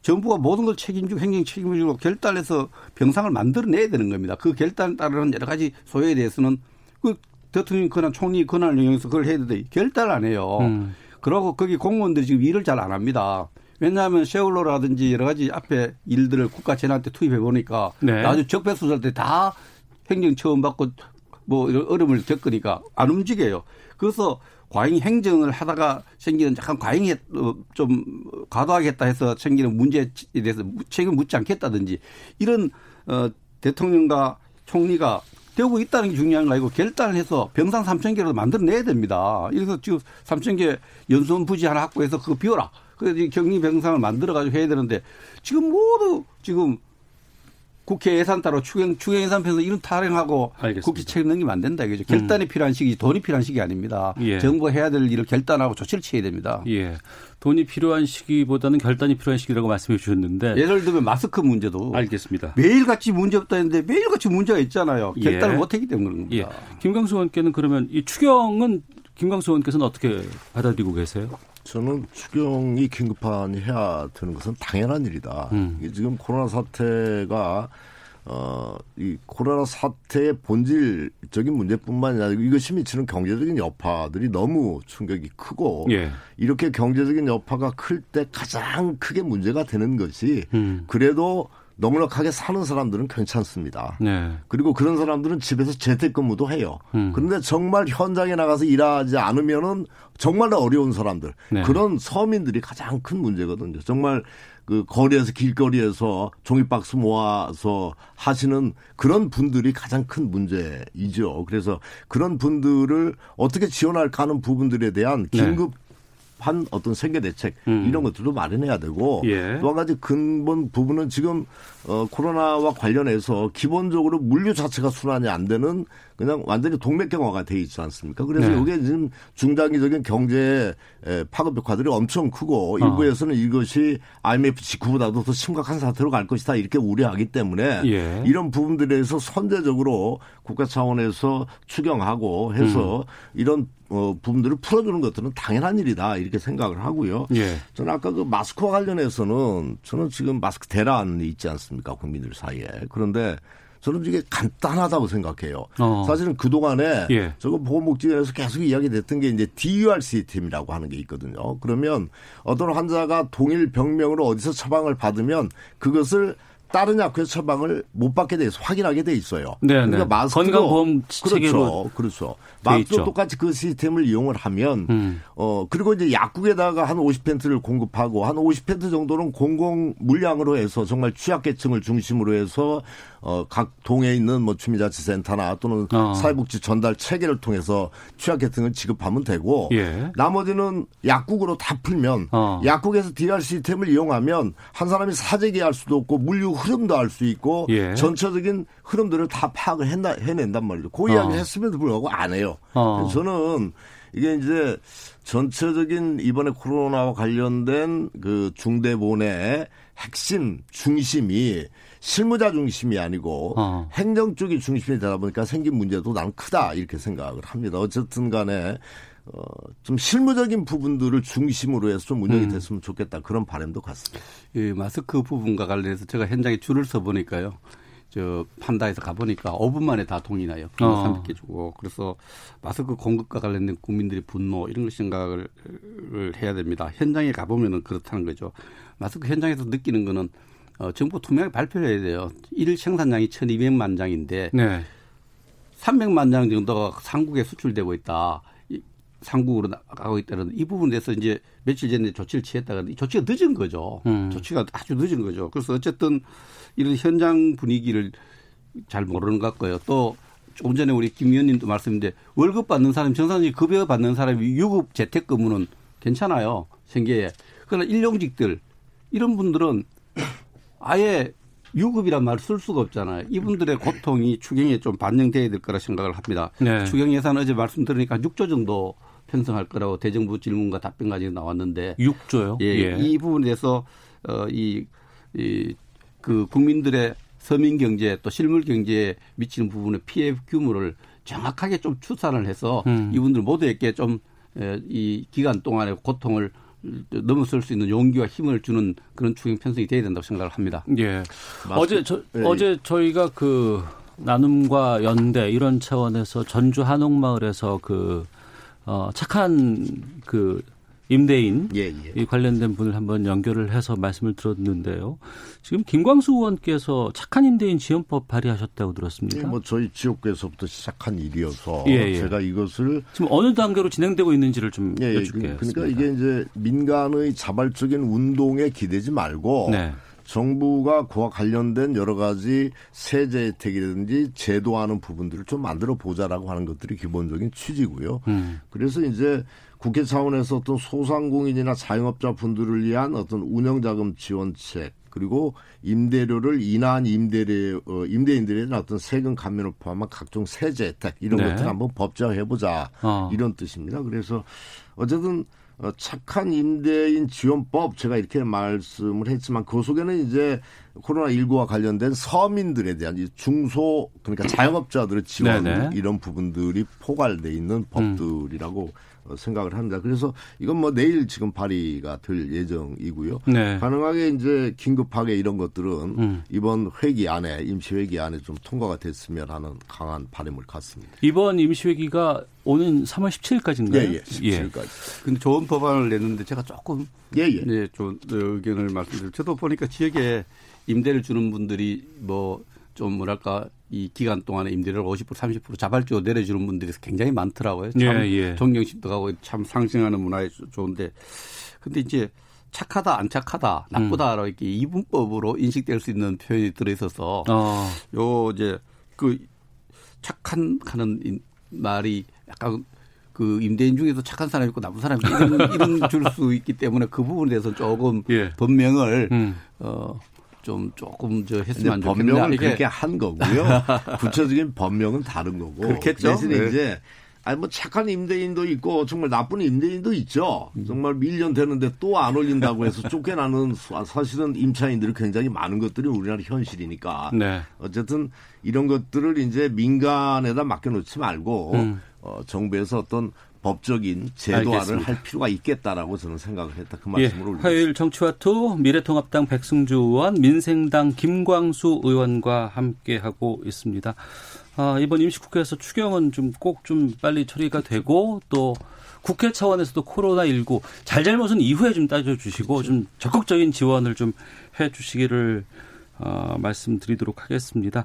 정부가 모든 걸 책임지고 행정 책임을 지고 결단해서 병상을 만들어내야 되는 겁니다. 그 결단에 따르는 여러 가지 소요에 대해서는 그 대통령 권한 총리 권한을 이용해서 그걸 해야 되는데 결단을 안 해요. 음. 그러고 거기 공무원들이 지금 일을 잘 안 합니다. 왜냐하면 세월호라든지 여러 가지 앞에 일들을 국가 재난때 투입해 보니까 네. 아주 적폐수사 때다 행정 처음 받고 뭐 이런 어려움을 겪으니까 안 움직여요. 그래서 과잉 행정을 하다가 생기는 약간 과잉에 어, 좀 과도하게 했다 해서 생기는 문제에 대해서 책임 묻지 않겠다든지 이런 어 대통령과 총리가 되고 있다는 게 중요한 거 아니고 결단을 해서 병상 3천 개라도 만들어내야 됩니다. 이래서 지금 3천 개 연수원 부지 하나 확보해서 그거 비워라. 그래서 이 격리 병상을 만들어가지고 해야 되는데 지금 모두 지금 국회 예산 따로 추경 추경 예산 편에서 이런 타령하고 알겠습니다. 국회 책임 넘기면 안 된다 이거죠. 결단이 필요한 시기, 돈이 필요한 시기 아닙니다. 예. 정부가 해야 될 일을 결단하고 조치를 취해야 됩니다. 예. 돈이 필요한 시기보다는 결단이 필요한 시기라고 말씀해 주셨는데 예를 들면 마스크 문제도 알겠습니다. 매일같이 문제 없다 했는데 매일같이 문제가 있잖아요. 예. 결단을 못했기 때문에 그런 예. 겁니다. 김광수 의원께는 그러면 이 추경은 김광수 의원께서는 어떻게 받아들이고 계세요? 저는 추경이 긴급한이 해야 되는 것은 당연한 일이다. 음. 이게 지금 코로나 사태가 어, 이 코로나 사태의 본질적인 문제뿐만 아니라 이것이 미치는 경제적인 여파들이 너무 충격이 크고 예. 이렇게 경제적인 여파가 클 때 가장 크게 문제가 되는 것이 음. 그래도 넉넉하게 사는 사람들은 괜찮습니다. 네. 그리고 그런 사람들은 집에서 재택근무도 해요. 음. 그런데 정말 현장에 나가서 일하지 않으면은 정말 어려운 사람들 네. 그런 서민들이 가장 큰 문제거든요. 정말 그 거리에서 길거리에서 종이박스 모아서 하시는 그런 분들이 가장 큰 문제이죠. 그래서 그런 분들을 어떻게 지원할까 하는 부분들에 대한 네. 긴급 한 어떤 생계 대책 음. 이런 것들도 마련해야 되고 예. 또한 가지 근본 부분은 지금 어 코로나와 관련해서 기본적으로 물류 자체가 순환이 안 되는 그냥 완전히 동맥경화가 돼 있지 않습니까? 그래서 네. 이게 지금 중장기적인 경제 파급 효과들이 엄청 크고 어. 일부에서는 이것이 IMF 직후보다도 더 심각한 사태로 갈 것이다 이렇게 우려하기 때문에 예. 이런 부분들에 대해서 선제적으로 국가 차원에서 추경하고 해서 음. 이런 어, 부분들을 풀어주는 것들은 당연한 일이다 이렇게 생각을 하고요. 예. 저는 아까 그 마스크와 관련해서는 저는 지금 마스크 대란이 있지 않습니까 국민들 사이에 그런데 저는 이게 간단하다고 생각해요. 어. 사실은 그 동안에 예. 저거 보건복지관에서 계속 이야기됐던 게 이제 DUR 시스템이라고 하는 게 있거든요. 그러면 어떤 환자가 동일 병명으로 어디서 처방을 받으면 그것을 다른 약국에서 처방을 못 받게 돼 있어 확인하게 돼 있어요. 네, 그러니까 네. 마스크도 건강보험 체계로 그렇죠, 그렇죠. 있죠. 똑같이 그 시스템을 이용을 하면 음. 어 그리고 이제 약국에다가 한 50펜트를 공급하고 한 50펜트 정도는 공공 물량으로 해서 정말 취약계층을 중심으로 해서 어 각 동에 있는 뭐 주민자치센터나 또는 어. 사회복지 전달 체계를 통해서 취약계층을 지급하면 되고 예. 나머지는 약국으로 다 풀면 어. 약국에서 DR 시스템을 이용하면 한 사람이 사재기할 수도 없고 물류 흐름도 알 수 있고 예. 전체적인 흐름들을 다 파악을 했나, 해낸단 말이죠. 그 어. 이야기 했음에도 불구하고 안 해요. 어. 저는 이게 이제 전체적인 이번에 코로나와 관련된 그 중대본의 핵심 중심이 실무자 중심이 아니고 어. 행정 쪽이 중심이 되다 보니까 생긴 문제도 나는 크다 이렇게 생각을 합니다. 어쨌든 간에 어, 좀 실무적인 부분들을 중심으로 해서 좀 운영이 음. 됐으면 좋겠다 그런 바람도 같습니다. 이 마스크 부분과 관련해서 제가 현장에 줄을 서 보니까요. 저 판다에서 가보니까 5분 만에 다 동이 나요. 어. 30개 주고. 그래서 마스크 공급과 관련된 국민들의 분노 이런 걸 생각을 해야 됩니다. 현장에 가보면 은 그렇다는 거죠. 마스크 현장에서 느끼는 거는 어, 정부 투명하게 발표를 해야 돼요. 일 생산량이 1200만 장인데 네. 300만 장 정도가 상국에 수출되고 있다. 이 상국으로 나가고 있다는 이 부분에 대해서 이제 며칠 전에 조치를 취했다가 이 조치가 늦은 거죠. 음. 조치가 아주 늦은 거죠. 그래서 어쨌든 이런 현장 분위기를 잘 모르는 것 같고요. 또 조금 전에 우리 김 의원님도 말씀인데 월급 받는 사람, 정상적인 급여 받는 사람이 유급 재택근무는 괜찮아요. 생계에. 그러나 일용직들 이런 분들은 아예 유급이란 말 쓸 수가 없잖아요. 이분들의 고통이 추경에 좀 반영돼야 될 거라 생각을 합니다. 네. 추경 예산 어제 말씀 들으니까 6조 정도 편성할 거라고 대정부 질문과 답변 가지고 나왔는데 6조요. 예, 이 부분에 대해서 어 이 이 그 국민들의 서민 경제 또 실물 경제에 미치는 부분의 피해 규모를 정확하게 좀 추산을 해서 음. 이분들 모두에게 좀 이 기간 동안의 고통을 넘어설 수 있는 용기와 힘을 주는 그런 추경 편성이 돼야 된다고 생각을 합니다. 예. 어제 저 예, 예. 어제 저희가 그 나눔과 연대 이런 차원에서 전주 한옥마을에서 그 어, 착한 그 임대인 예, 예. 이 관련된 분을 한번 연결을 해서 말씀을 들었는데요. 지금 김광수 의원께서 착한 임대인 지원법 발의하셨다고 예, 들었습니다. 뭐 저희 지역구에서부터 시작한 일이어서 예, 예. 제가 이것을 지금 어느 단계로 진행되고 있는지를 좀 예, 예, 여쭙게 그러니까 이게 이제 민간의 자발적인 운동에 기대지 말고 네. 정부가 그와 관련된 여러 가지 세제 혜택이라든지 제도하는 부분들을 좀 만들어 보자라고 하는 것들이 기본적인 취지고요. 음. 그래서 이제 국회 차원에서 어떤 소상공인이나 자영업자 분들을 위한 어떤 운영자금 지원책 그리고 임대료를 인하한 임대료 어, 임대인들에 대한 어떤 세금 감면을 포함한 각종 세제 혜택 이런 네. 것들 을 한번 법제화해 보자 어. 이런 뜻입니다. 그래서 어쨌든 어, 착한 임대인 지원법 제가 이렇게 말씀을 했지만 그 속에는 이제 코로나 19와 관련된 서민들에 대한 이 중소 그러니까 자영업자들의 지원 네네. 이런 부분들이 포괄돼 있는 법들이라고 어, 생각을 합니다. 그래서 이건 뭐 내일 지금 발의가 될 예정이고요. 네. 가능하게 이제 긴급하게 이런 것들은 음. 이번 회기 안에 임시 회기 안에 좀 통과가 됐으면 하는 강한 바람을 갖습니다. 이번 임시회기가 오는 3월 17일까지인가요? 예, 예. 17일까지. 근데 좋은 법안을 냈는데 제가 조금 예, 예. 네, 좀 의견을 말씀드리면 저도 보니까 지역에 임대를 주는 분들이 뭐 좀 뭐랄까 이 기간 동안에 임대료를 50% 30% 자발적으로 내려주는 분들이 굉장히 많더라고요. 참 예, 예. 존경심도 가고 참 상승하는 문화에 좋- 좋은데 근데 이제 착하다 안 착하다 나쁘다 이렇게 이분법으로 인식될 수 있는 표현이 들어 있어서 어. 요 이제 그 착한 하는 이 말이 약간 그 임대인 중에도 착한 사람이 있고 나쁜 사람이 있고 이런, 이런 줄 수 있기 때문에 그 부분에 대해서 조금 예. 법명을 음. 어 좀 조금 저 했으면. 법명은 이게 그렇게 한 거고요. [laughs] 구체적인 법명은 다른 거고. 그렇겠죠. 대신에 네. 이제 아니 뭐 착한 임대인도 있고 정말 나쁜 임대인도 있죠. 정말 1년 되는데 또 안 올린다고 해서 쫓겨나는 사- 사실은 임차인들이 굉장히 많은 것들이 우리나라 현실이니까. 네. 어쨌든 이런 것들을 이제 민간에다 맡겨놓지 말고 음. 어, 정부에서 어떤 법적인 제도화를 알겠습니다. 할 필요가 있겠다라고 저는 생각을 했다. 그 예, 말씀을 올립니다. 화요일 정치와투 미래통합당 백승주 의원, 민생당 김광수 의원과 함께하고 있습니다. 아, 이번 임시국회에서 추경은 좀 꼭좀 빨리 처리가 되고 또 국회 차원에서도 코로나19 잘잘못은 이후에 좀 따져주시고 좀 적극적인 지원을 좀 해주시기를 어, 말씀드리도록 하겠습니다.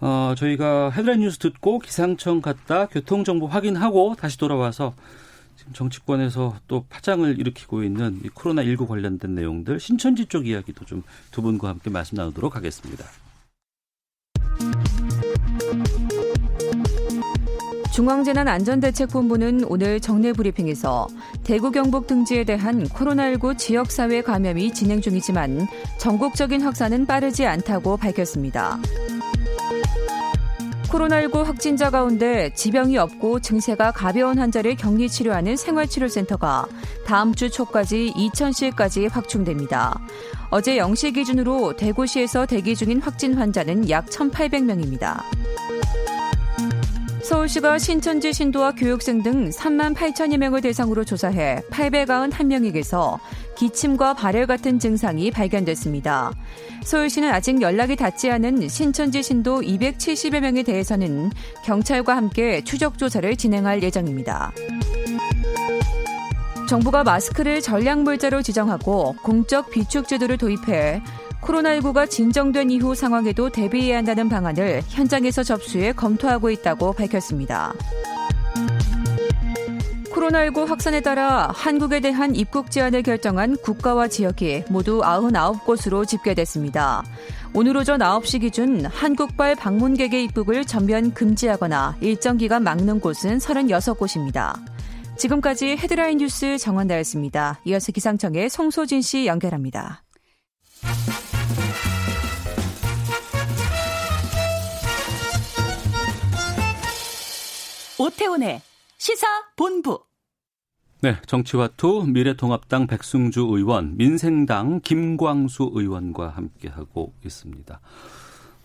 어, 저희가 헤드라인 뉴스 듣고 기상청 갔다 교통정보 확인하고 다시 돌아와서 지금 정치권에서 또 파장을 일으키고 있는 이 코로나19 관련된 내용들 신천지 쪽 이야기도 좀 두 분과 함께 말씀 나누도록 하겠습니다. 중앙재난안전대책본부는 오늘 정례 브리핑에서 대구 경북 등지에 대한 코로나19 지역사회 감염이 진행 중이지만 전국적인 확산은 빠르지 않다고 밝혔습니다. 코로나19 확진자 가운데 지병이 없고 증세가 가벼운 환자를 격리 치료하는 생활치료센터가 다음 주 초까지 2,000시까지 확충됩니다. 어제 0시 기준으로 대구시에서 대기 중인 확진 환자는 약 1,800명입니다. 서울시가 신천지 신도와 교육생 등 3만 8천여 명을 대상으로 조사해 891명에게서 기침과 발열 같은 증상이 발견됐습니다. 서울시는 아직 연락이 닿지 않은 신천지 신도 270여 명에 대해서는 경찰과 함께 추적 조사를 진행할 예정입니다. 정부가 마스크를 전략 물자로 지정하고 공적 비축 제도를 도입해 코로나19가 진정된 이후 상황에도 대비해야 한다는 방안을 현장에서 접수해 검토하고 있다고 밝혔습니다. 코로나19 확산에 따라 한국에 대한 입국 제한을 결정한 국가와 지역이 모두 99곳으로 집계됐습니다. 오늘 오전 9시 기준 한국발 방문객의 입국을 전면 금지하거나 일정 기간 막는 곳은 36곳입니다. 지금까지 헤드라인 뉴스 정원다였습니다. 이어서 기상청의 송소진 씨 연결합니다. 오태훈의 시사 본부. 네, 정치와투 미래통합당 백승주 의원, 민생당 김광수 의원과 함께하고 있습니다.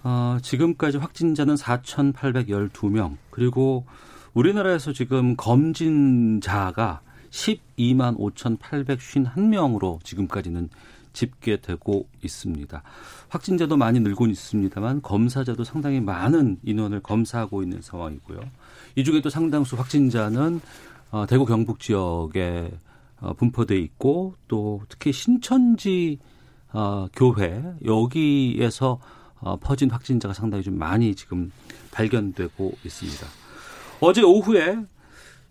어, 지금까지 확진자는 4,812명, 그리고 우리나라에서 지금 검진자가 12만 5,851명으로 지금까지는 집계되고 있습니다. 확진자도 많이 늘고 있습니다만 검사자도 상당히 많은 인원을 검사하고 있는 상황이고요. 이 중에 또 상당수 확진자는 어, 대구 경북 지역에 어, 분포돼 있고 또 특히 신천지 어, 교회 여기에서 어, 퍼진 확진자가 상당히 좀 많이 지금 발견되고 있습니다. 어제 오후에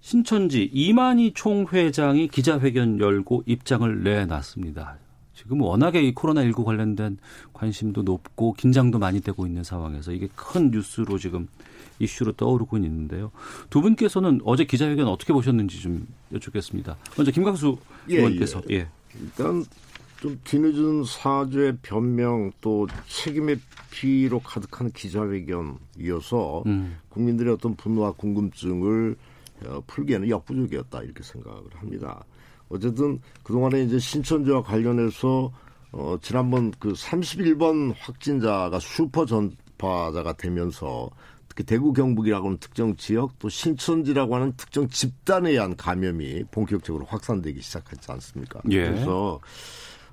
신천지 이만희 총회장이 기자회견 열고 입장을 내놨습니다. 지금 워낙에 이 코로나19 관련된 관심도 높고 긴장도 많이 되고 있는 상황에서 이게 큰 뉴스로 지금 이슈로 떠오르고 있는데요. 두 분께서는 어제 기자회견 어떻게 보셨는지 좀 여쭙겠습니다. 먼저 김광수 예, 의원께서 예. 일단 좀 뒤늦은 사죄 변명 또 책임의 피로 가득한 기자회견이어서 음. 국민들의 어떤 분노와 궁금증을 어, 풀기에는 역부족이었다 이렇게 생각을 합니다. 어쨌든 그동안에 이제 신천지와 관련해서 어, 지난번 그 31번 확진자가 슈퍼 전파자가 되면서 특히 대구 경북이라고 하는 특정 지역 또 신천지라고 하는 특정 집단에 의한 감염이 본격적으로 확산되기 시작했지 않습니까? 예. 그래서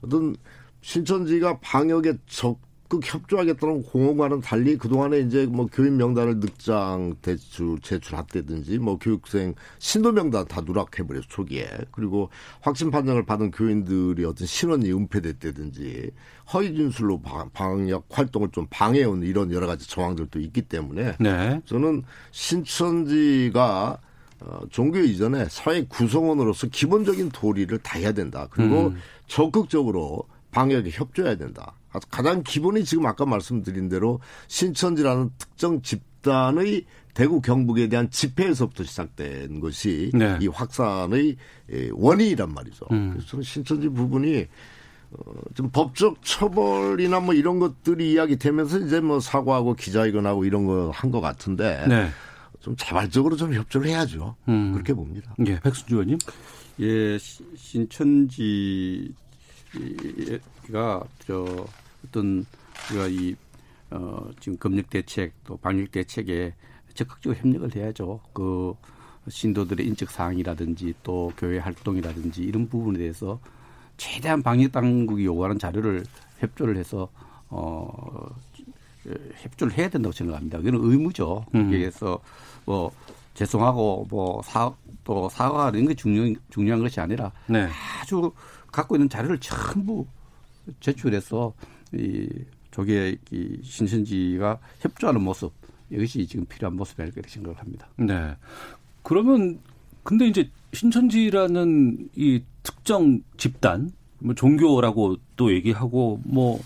어떤 신천지가 방역에 적 극 협조하겠다는 공언과는 달리 그동안에 이제 뭐 교인 명단을 늑장 대출 제출했다든지 뭐 교육생 신도 명단 다 누락해버렸어 초기에 그리고 확진 판정을 받은 교인들이 어떤 신원이 은폐됐다든지 허위 진술로 방- 방역 활동을 좀 방해해온 이런 여러 가지 정황들도 있기 때문에 네. 저는 신천지가 어, 종교 이전에 사회 구성원으로서 기본적인 도리를 다 해야 된다. 그리고 적극적으로 방역에 협조해야 된다. 가장 기본이 지금 아까 말씀드린 대로 신천지라는 특정 집단의 대구 경북에 대한 집회에서부터 시작된 것이 네. 이 확산의 예, 원인이란 말이죠. 음. 그래서 저는 신천지 부분이 어, 좀 법적 처벌이나 뭐 이런 것들이 이야기되면서 이제 뭐 사과하고 기자회견하고 이런 거 한 것 같은데 네. 좀 자발적으로 좀 협조를 해야죠. 음. 그렇게 봅니다. 예, 백순주 의원님. 예, 시- 신천지가 저 어떤 우리가 이 어, 지금 검역 대책 또 방역 대책에 적극적으로 협력을 해야죠. 그 신도들의 인적 사항이라든지 또 교회 활동이라든지 이런 부분에 대해서 최대한 방역 당국이 요구하는 자료를 협조를 해서 어 에, 협조를 해야 된다고 생각합니다. 그건 의무죠. 음. 그래서 뭐 죄송하고 뭐사또 사과하는 게 중요 중요한 것이 아니라 네. 아주 갖고 있는 자료를 전부 제출해서 이 조계 이 신천지가 협조하는 모습 이것이 지금 필요한 모습이라고 이렇게 생각을 합니다. 네. 그러면 근데 이제 신천지라는 이 특정 집단, 뭐 종교라고 또 얘기하고 뭐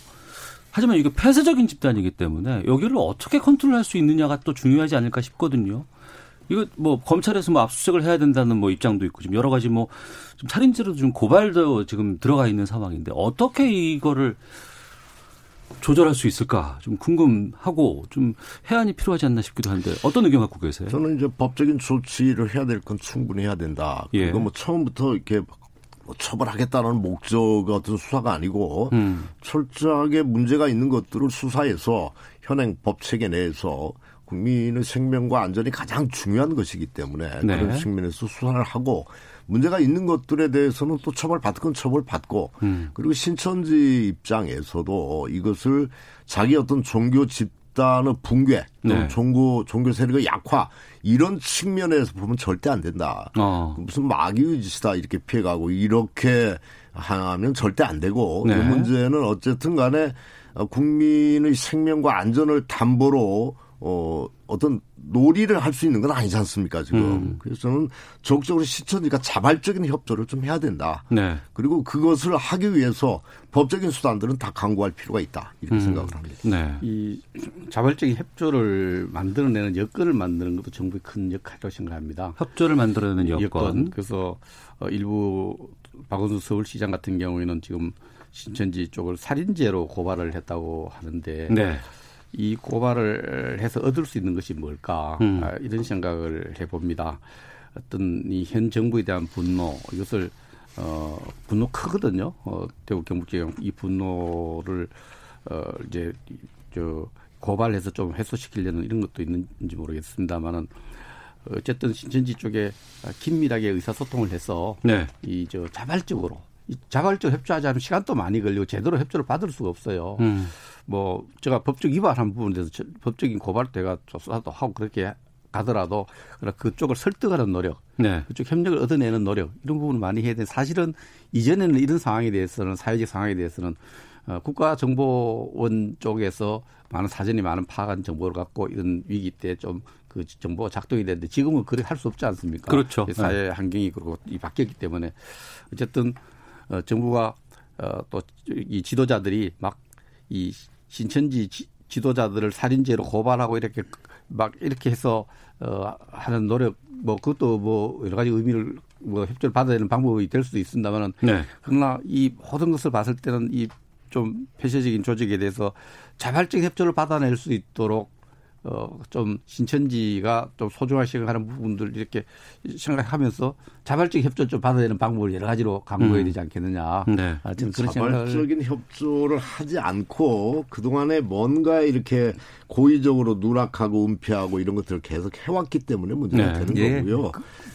하지만 이게 폐쇄적인 집단이기 때문에 여기를 어떻게 컨트롤할 수 있느냐가 또 중요하지 않을까 싶거든요. 이거 뭐 검찰에서 뭐 압수수색을 해야 된다는 뭐 입장도 있고 지금 여러 가지 뭐 좀 살인죄로 좀 고발도 지금 들어가 있는 상황인데 어떻게 이거를 조절할 수 있을까 좀 궁금하고 좀 해안이 필요하지 않나 싶기도 한데 어떤 의견 갖고 계세요? 저는 이제 법적인 조치를 해야 될 건 충분히 해야 된다. 예. 그리고 뭐 처음부터 이렇게 뭐 처벌하겠다는 목적 같은 수사가 아니고 음. 철저하게 문제가 있는 것들을 수사해서 현행 법 체계 내에서 국민의 생명과 안전이 가장 중요한 것이기 때문에 네. 그런 측면에서 수사를 하고 문제가 있는 것들에 대해서는 또 처벌받을 건 처벌받고 음. 그리고 신천지 입장에서도 이것을 자기 어떤 종교 집단의 붕괴, 네. 종교 종교 세력의 약화 이런 측면에서 보면 절대 안 된다. 어. 무슨 마귀의 짓이다 이렇게 피해가고 이렇게 하면 절대 안 되고 네. 이 문제는 어쨌든 간에 어, 국민의 생명과 안전을 담보로 어, 어떤 놀이를 할 수 있는 건 아니지 않습니까 지금 음. 그래서 저는 적극적으로 시천지가 자발적인 협조를 좀 해야 된다 네. 그리고 그것을 하기 위해서 법적인 수단들은 다 강구할 필요가 있다 이렇게 음. 생각을 합니다. 네. 이 자발적인 협조를 만들어내는 여건을 만드는 것도 정부의 큰 역할이라고 생각합니다. 협조를 만들어내는 여건. 그래서 어, 일부 박원순 서울시장 같은 경우에는 지금 신천지 쪽을 살인죄로 고발을 했다고 하는데 네. 이 고발을 해서 얻을 수 있는 것이 뭘까 음. 아, 이런 생각을 해봅니다. 어떤 이 현 정부에 대한 분노 이것을 어 분노 크거든요. 어 대구 경북지역 이 분노를 어 이제 저 고발해서 좀 해소시키려는 이런 것도 있는지 모르겠습니다만은 어쨌든 신천지 쪽에 긴밀하게 의사소통을 해서 네. 이저 자발적으로 이 자발적 협조하지 않으면 시간도 많이 걸리고 제대로 협조를 받을 수가 없어요. 음. 뭐 제가 법적 위반한 부분에 대해서 저- 법적인 고발도 제가 조사도 하고 그렇게 가더라도 그쪽을 설득하는 노력, 네. 그쪽 협력을 얻어내는 노력 이런 부분을 많이 해야 돼. 사실은 이전에는 이런 상황에 대해서는 사회적 상황에 대해서는 어, 국가정보원 쪽에서 많은 사전이 많은 파악한 정보를 갖고 이런 위기 때 좀 그 정보가 작동이 되는데 지금은 그렇게 할 수 없지 않습니까? 그렇죠. 사회 환경이 그렇고 이 바뀌었기 때문에 어쨌든 어, 정부가 어, 또 이 지도자들이 막 이 신천지 지, 지도자들을 살인죄로 고발하고 이렇게 막 이렇게 해서 어 하는 노력 뭐 그것도 뭐 여러 가지 의미를 뭐 협조를 받아야 되는 방법이 될 수도 있습니다만은 네. 그러나 이 모든 것을 봤을 때는 이 좀 폐쇄적인 조직에 대해서 자발적 협조를 받아낼 수 있도록 어, 좀 신천지가 좀 소중하게 생각하는 부분들 이렇게 생각하면서 자발적 협조 좀 받아야 되는 방법을 여러 가지로 강구해야 음. 되지 않겠느냐. 네. 아, 저는 그런 생각을 자발적인 협조를 하지 않고 그동안에 뭔가 이렇게 고의적으로 누락하고 은폐하고 이런 것들을 계속 해왔기 때문에 문제가 네. 되는 예. 거고요.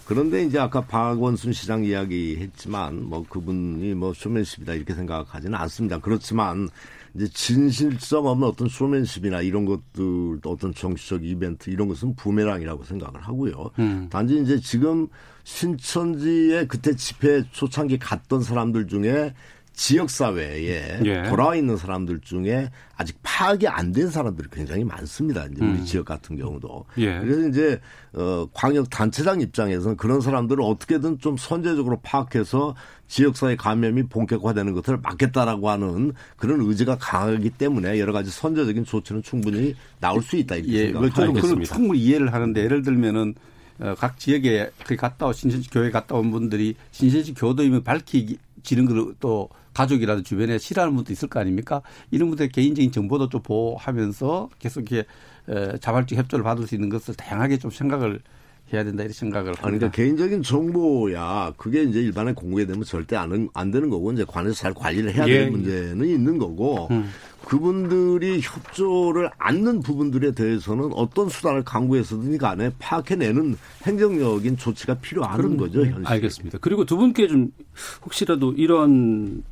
그런데 이제 아까 박원순 시장 이야기 했지만 뭐 그분이 뭐 쇼맨십이다 이렇게 생각하지는 않습니다. 그렇지만 이제 진실성 없는 어떤 쇼맨십이나 이런 것들 어떤 정치적 이벤트 이런 것은 부메랑이라고 생각을 하고요. 음. 단지 이제 지금 신천지에 그때 집회 초창기 갔던 사람들 중에 지역 사회에 예. 돌아와 있는 사람들 중에 아직 파악이 안 된 사람들이 굉장히 많습니다. 이제 우리 음. 지역 같은 경우도. 예. 그래서 이제 어 광역 단체장 입장에서는 그런 사람들을 어떻게든 좀 선제적으로 파악해서 지역 사회 감염이 본격화되는 것을 막겠다라고 하는 그런 의지가 강하기 때문에 여러 가지 선제적인 조치는 충분히 나올 수 있다 이렇게 예, 뭐 생각합니다. 저는 그걸. 충분히 이해를 하는데 예를 들면은 어, 각 지역에 그 갔다 온 신천지 교회 갔다 온 분들이 신천지 교도임을 밝히지는 걸또 가족이라도 주변에 싫어하는 분도 있을 거 아닙니까? 이런 분들의 개인적인 정보도 좀 보호하면서 계속 이렇게 에, 자발적 협조를 받을 수 있는 것을 다양하게 좀 생각을 해야 된다 이런 생각을 합니다. 그러니까 개인적인 정보야 그게 이제 일반에 공개되면 절대 안, 안 되는 거고 이제 관에서 잘 관리를 해야 예. 되는 문제는 있는 거고 음. 그분들이 협조를 않는 부분들에 대해서는 어떤 수단을 강구해서든지 간에 파악해내는 행정적인 조치가 필요한 거죠 현실. 알겠습니다. 그리고 두 분께 좀 혹시라도 이런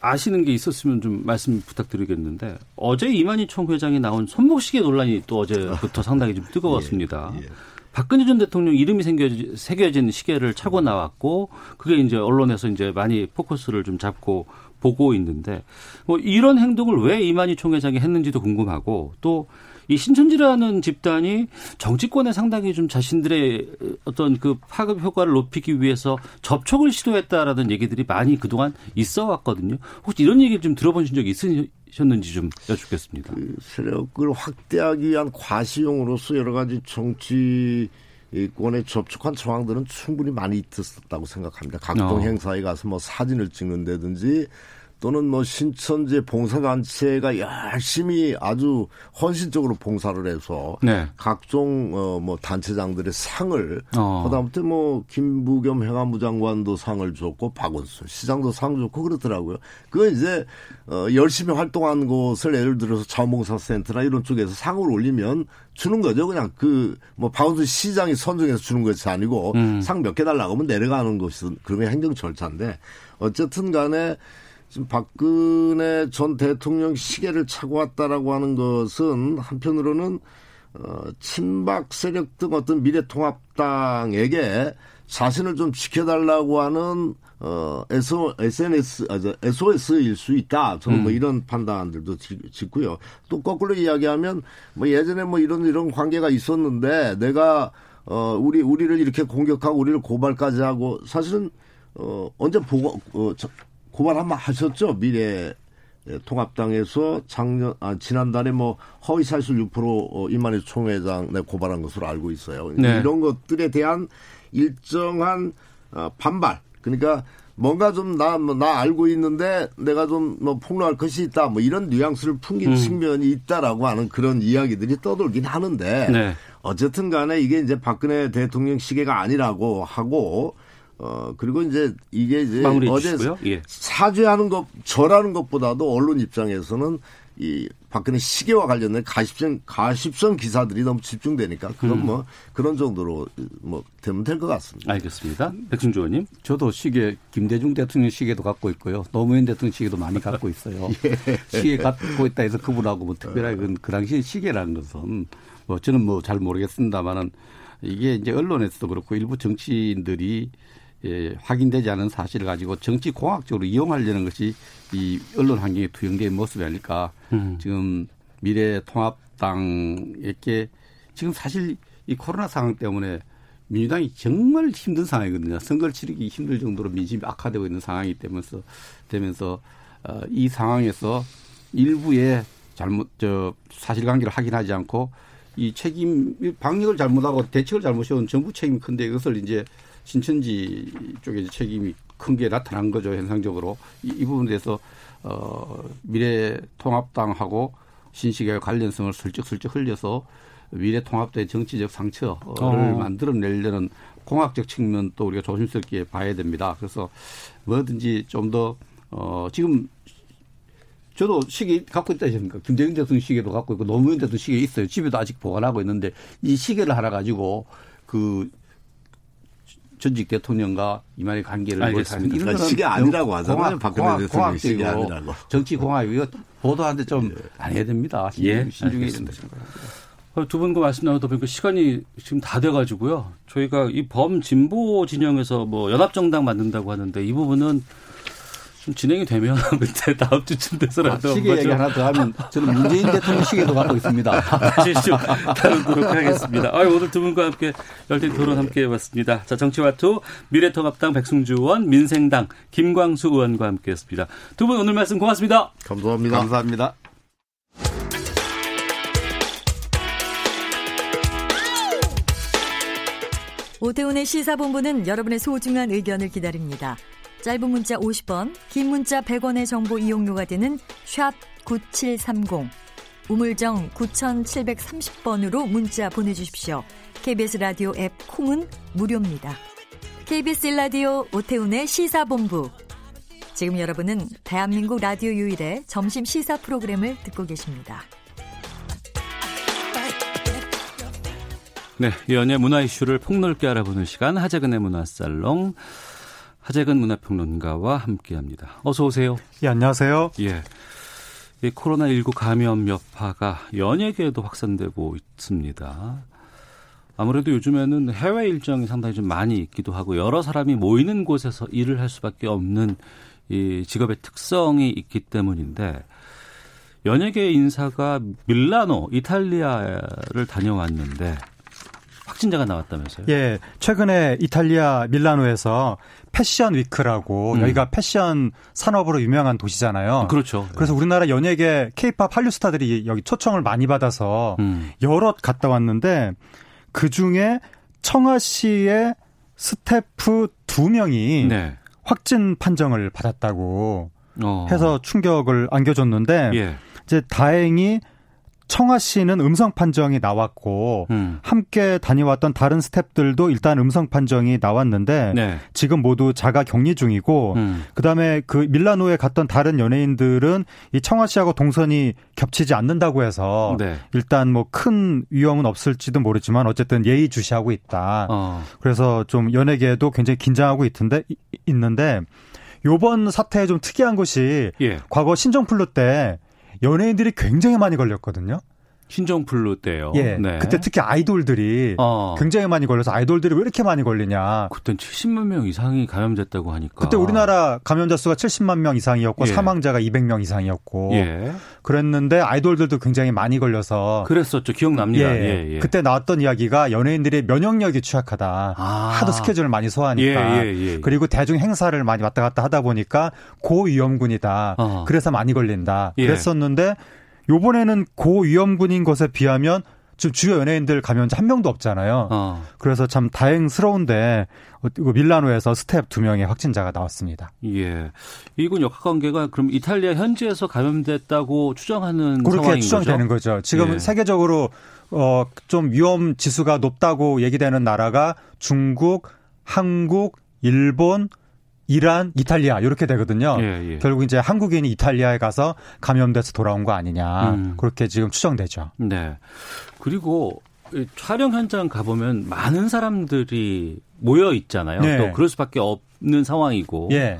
아시는 게 있었으면 좀 말씀 부탁드리겠는데 어제 이만희 총회장이 나온 손목시계 논란이 또 어제부터 [laughs] 상당히 좀 뜨거웠습니다. 예. 박근혜 전 대통령 이름이 새겨진, 새겨진 시계를 차고 나왔고 그게 이제 언론에서 이제 많이 포커스를 좀 잡고 보고 있는데 뭐 이런 행동을 왜 이만희 총회장이 했는지도 궁금하고 또 이 신천지라는 집단이 정치권에 상당히 좀 자신들의 어떤 그 파급 효과를 높이기 위해서 접촉을 시도했다라는 얘기들이 많이 그동안 있어 왔거든요. 혹시 이런 얘기 좀 들어보신 적이 있으셨는지 좀 여쭙겠습니다. 그 세력을 확대하기 위한 과시용으로서 여러 가지 정치권에 접촉한 정황들은 충분히 많이 있었다고 생각합니다. 각종 어. 행사에 가서 뭐 사진을 찍는다든지 또는 뭐 신천지 봉사단체가 열심히 아주 헌신적으로 봉사를 해서 네. 각종 어 뭐 단체장들의 상을 어. 그다음부터 뭐 김부겸 행안부 장관도 상을 줬고 박원순 시장도 상 줬고 그렇더라고요. 그거 이제 어 열심히 활동한 곳을 예를 들어서 자원봉사센터나 이런 쪽에서 상을 올리면 주는 거죠. 그냥 그 뭐 박원순 시장이 선정해서 주는 것이 아니고 음. 상몇 개 달라고 하면 내려가는 것은 그런 게 행정 절차인데 어쨌든 간에 지금 박근혜 전 대통령 시계를 차고 왔다라고 하는 것은 한편으로는 어, 친박 세력 등 어떤 미래통합당에게 자신을 좀 지켜달라고 하는 어, SO, SNS, 아, 저, SOS일 수 있다. 저는 뭐 이런 판단들도 지- 짓고요. 또 거꾸로 이야기하면 뭐 예전에 뭐 이런 이런 관계가 있었는데 내가 어, 우리, 우리를 이렇게 공격하고 우리를 고발까지 하고 사실은 어, 언제 보고, 어, 저- 고발 한번 하셨죠? 미래 예, 통합당에서 작년 아 지난달에 뭐 허위 사실 6% 어, 이만희 총회장 내 고발한 것으로 알고 있어요. 네. 이런 것들에 대한 일정한 어, 반발. 그러니까 뭔가 좀나나 알고 있는데 내가 좀 뭐 폭로할 것이 있다. 뭐 이런 뉘앙스를 풍긴 음. 측면이 있다라고 하는 그런 이야기들이 떠돌긴 하는데 네. 어쨌든 간에 이게 이제 박근혜 대통령 시계가 아니라고 하고 어 그리고 이제 이게 이제 어제. 예. 사죄하는 것, 절하는 것보다도 언론 입장에서는 이 박근혜 시계와 관련된 가십성 가십성 기사들이 너무 집중되니까 그건 음. 뭐 그런 정도로 뭐 되면 될 것 같습니다. 알겠습니다. 백승주 의원님. 저도 시계 김대중 대통령 시계도 갖고 있고요. 노무현 대통령 시계도 많이 갖고 있어요. [laughs] 시계 갖고 있다 해서 그분하고 뭐 특별하게 그, 그 당시 시계라는 것은 뭐 저는 뭐 잘 모르겠습니다만은 이게 이제 언론에서도 그렇고 일부 정치인들이 예, 확인되지 않은 사실을 가지고 정치 공학적으로 이용하려는 것이 이 언론 환경에 투영된 모습이 아닐까. 음. 지금 미래통합당에게 지금 사실 이 코로나 상황 때문에 민주당이 정말 힘든 상황이거든요. 선거를 치르기 힘들 정도로 민심이 악화되고 있는 상황이 되면서 되면서 어, 이 상황에서 일부의 잘못 저 사실관계를 확인하지 않고 이 책임 이 방역을 잘못하고 대책을 잘못해온 정부 책임이 큰데 이것을 이제 신천지 쪽에 책임이 큰 게 나타난 거죠 현상적으로 이, 이 부분에 대해서 어 미래통합당하고 신시계와 관련성을 슬쩍슬쩍 흘려서 미래통합당의 정치적 상처를 어. 만들어내려는 공학적 측면도 우리가 조심스럽게 봐야 됩니다. 그래서 뭐든지 좀 더 어, 지금 저도 시계 갖고 있다 하십니까? 김대중 대통령 시계도 갖고 있고 노무현 대통령 시계 있어요. 집에도 아직 보관하고 있는데 이 시계를 하나 가지고 그 전직 대통령과 이만희 관계를 알겠습니다. 이런 그러니까 시계 아니라고 하잖아요. 공학, 박근혜 공학, 공학적이고 아니라고. 정치 공학 이거 보도하는데 좀 안 해야 됩니다. 예, 신중해야. 된다 두 분과 말씀 나누다 보니까 시간이 지금 다 돼가지고요. 저희가 이 범 진보 진영에서 뭐 연합정당 만든다고 하는데 이 부분은 좀 진행이 되면 [laughs] 그때 다음 주쯤 돼서라도 아, 시계 얘기 하나 더 하면 저는 문재인 대통령 시계도 갖고 있습니다. [laughs] 다시 좀 다루도록 하겠습니다. 아유, 오늘 두 분과 함께 열띤 토론 함께 해봤습니다. 자, 정치와투 미래통합당 백승주 의원, 민생당 김광수 의원과 함께했습니다. 두 분 오늘 말씀 고맙습니다. 감사합니다. 감사합니다. 오태훈의 시사본부는 여러분의 소중한 의견을 기다립니다. 짧은 문자 50원, 긴 문자 100원의 정보 이용료가 되는 샵 9730, 우물정 9730번으로 문자 보내주십시오. KBS 라디오 앱 콩은 무료입니다. KBS 라디오 오태훈의 시사본부. 지금 여러분은 대한민국 라디오 유일의 점심 시사 프로그램을 듣고 계십니다. 네, 연예 문화 이슈를 폭넓게 알아보는 시간 하재근의 문화살롱 하재근 문화평론가와 함께합니다. 어서 오세요. 예, 안녕하세요. 예. 이 코로나19 감염 여파가 연예계에도 확산되고 있습니다. 아무래도 요즘에는 해외 일정이 상당히 좀 많이 있기도 하고 여러 사람이 모이는 곳에서 일을 할 수밖에 없는 이 직업의 특성이 있기 때문인데 연예계 인사가 밀라노, 이탈리아를 다녀왔는데 확진자가 나왔다면서요? 예, 최근에 이탈리아 밀라노에서 패션 위크라고 음. 여기가 패션 산업으로 유명한 도시잖아요. 그렇죠. 그래서 우리나라 연예계 케이팝 한류 스타들이 여기 초청을 많이 받아서 음. 여럿 갔다 왔는데 그 중에 청아 씨의 스태프 두 명이 네. 확진 판정을 받았다고 어. 해서 충격을 안겨줬는데 예. 이제 다행히 청아 씨는 음성 판정이 나왔고 음. 함께 다녀왔던 다른 스탭들도 일단 음성 판정이 나왔는데 네. 지금 모두 자가 격리 중이고 음. 그다음에 그 밀라노에 갔던 다른 연예인들은 이 청아 씨하고 동선이 겹치지 않는다고 해서 네. 일단 뭐 큰 위험은 없을지도 모르지만 어쨌든 예의 주시하고 있다. 어. 그래서 좀 연예계에도 굉장히 긴장하고 있던데 이- 있는데 요번 사태에 좀 특이한 것이 예. 과거 신종플루 때 연예인들이 굉장히 많이 걸렸거든요. 신종플루 때요. 예. 네. 그때 특히 아이돌들이 어. 굉장히 많이 걸려서 아이돌들이 왜 이렇게 많이 걸리냐. 그땐 70만 명 이상이 감염됐다고 하니까. 그때 우리나라 감염자 수가 70만 명 이상이었고 아. 예. 사망자가 200명 이상이었고 예. 그랬는데 아이돌들도 굉장히 많이 걸려서 그랬었죠. 기억납니다. 예, 예, 예. 그때 나왔던 이야기가 연예인들이 면역력이 취약하다. 아. 하도 스케줄을 많이 소화하니까. 예, 예, 예. 그리고 대중 행사를 많이 왔다 갔다 하다 보니까 고위험군이다. 어. 그래서 많이 걸린다. 예. 그랬었는데 요번에는 고위험군인 것에 비하면 지금 주요 연예인들 감염자 한 명도 없잖아요. 어. 그래서 참 다행스러운데 어, 이거 밀라노에서 스태프 두 명의 확진자가 나왔습니다. 예. 이건 역학관계가 그럼 이탈리아 현지에서 감염됐다고 추정하는 그렇게 추정되는 거죠. 거죠. 지금 예. 세계적으로 어좀 위험 지수가 높다고 얘기되는 나라가 중국, 한국, 일본, 이란, 이탈리아 이렇게 되거든요. 예, 예. 결국 이제 한국인이 이탈리아에 가서 감염돼서 돌아온 거 아니냐 음. 그렇게 지금 추정되죠. 네. 그리고 이 촬영 현장 가보면 많은 사람들이 모여 있잖아요. 네. 또 그럴 수밖에 없는 상황이고. 예.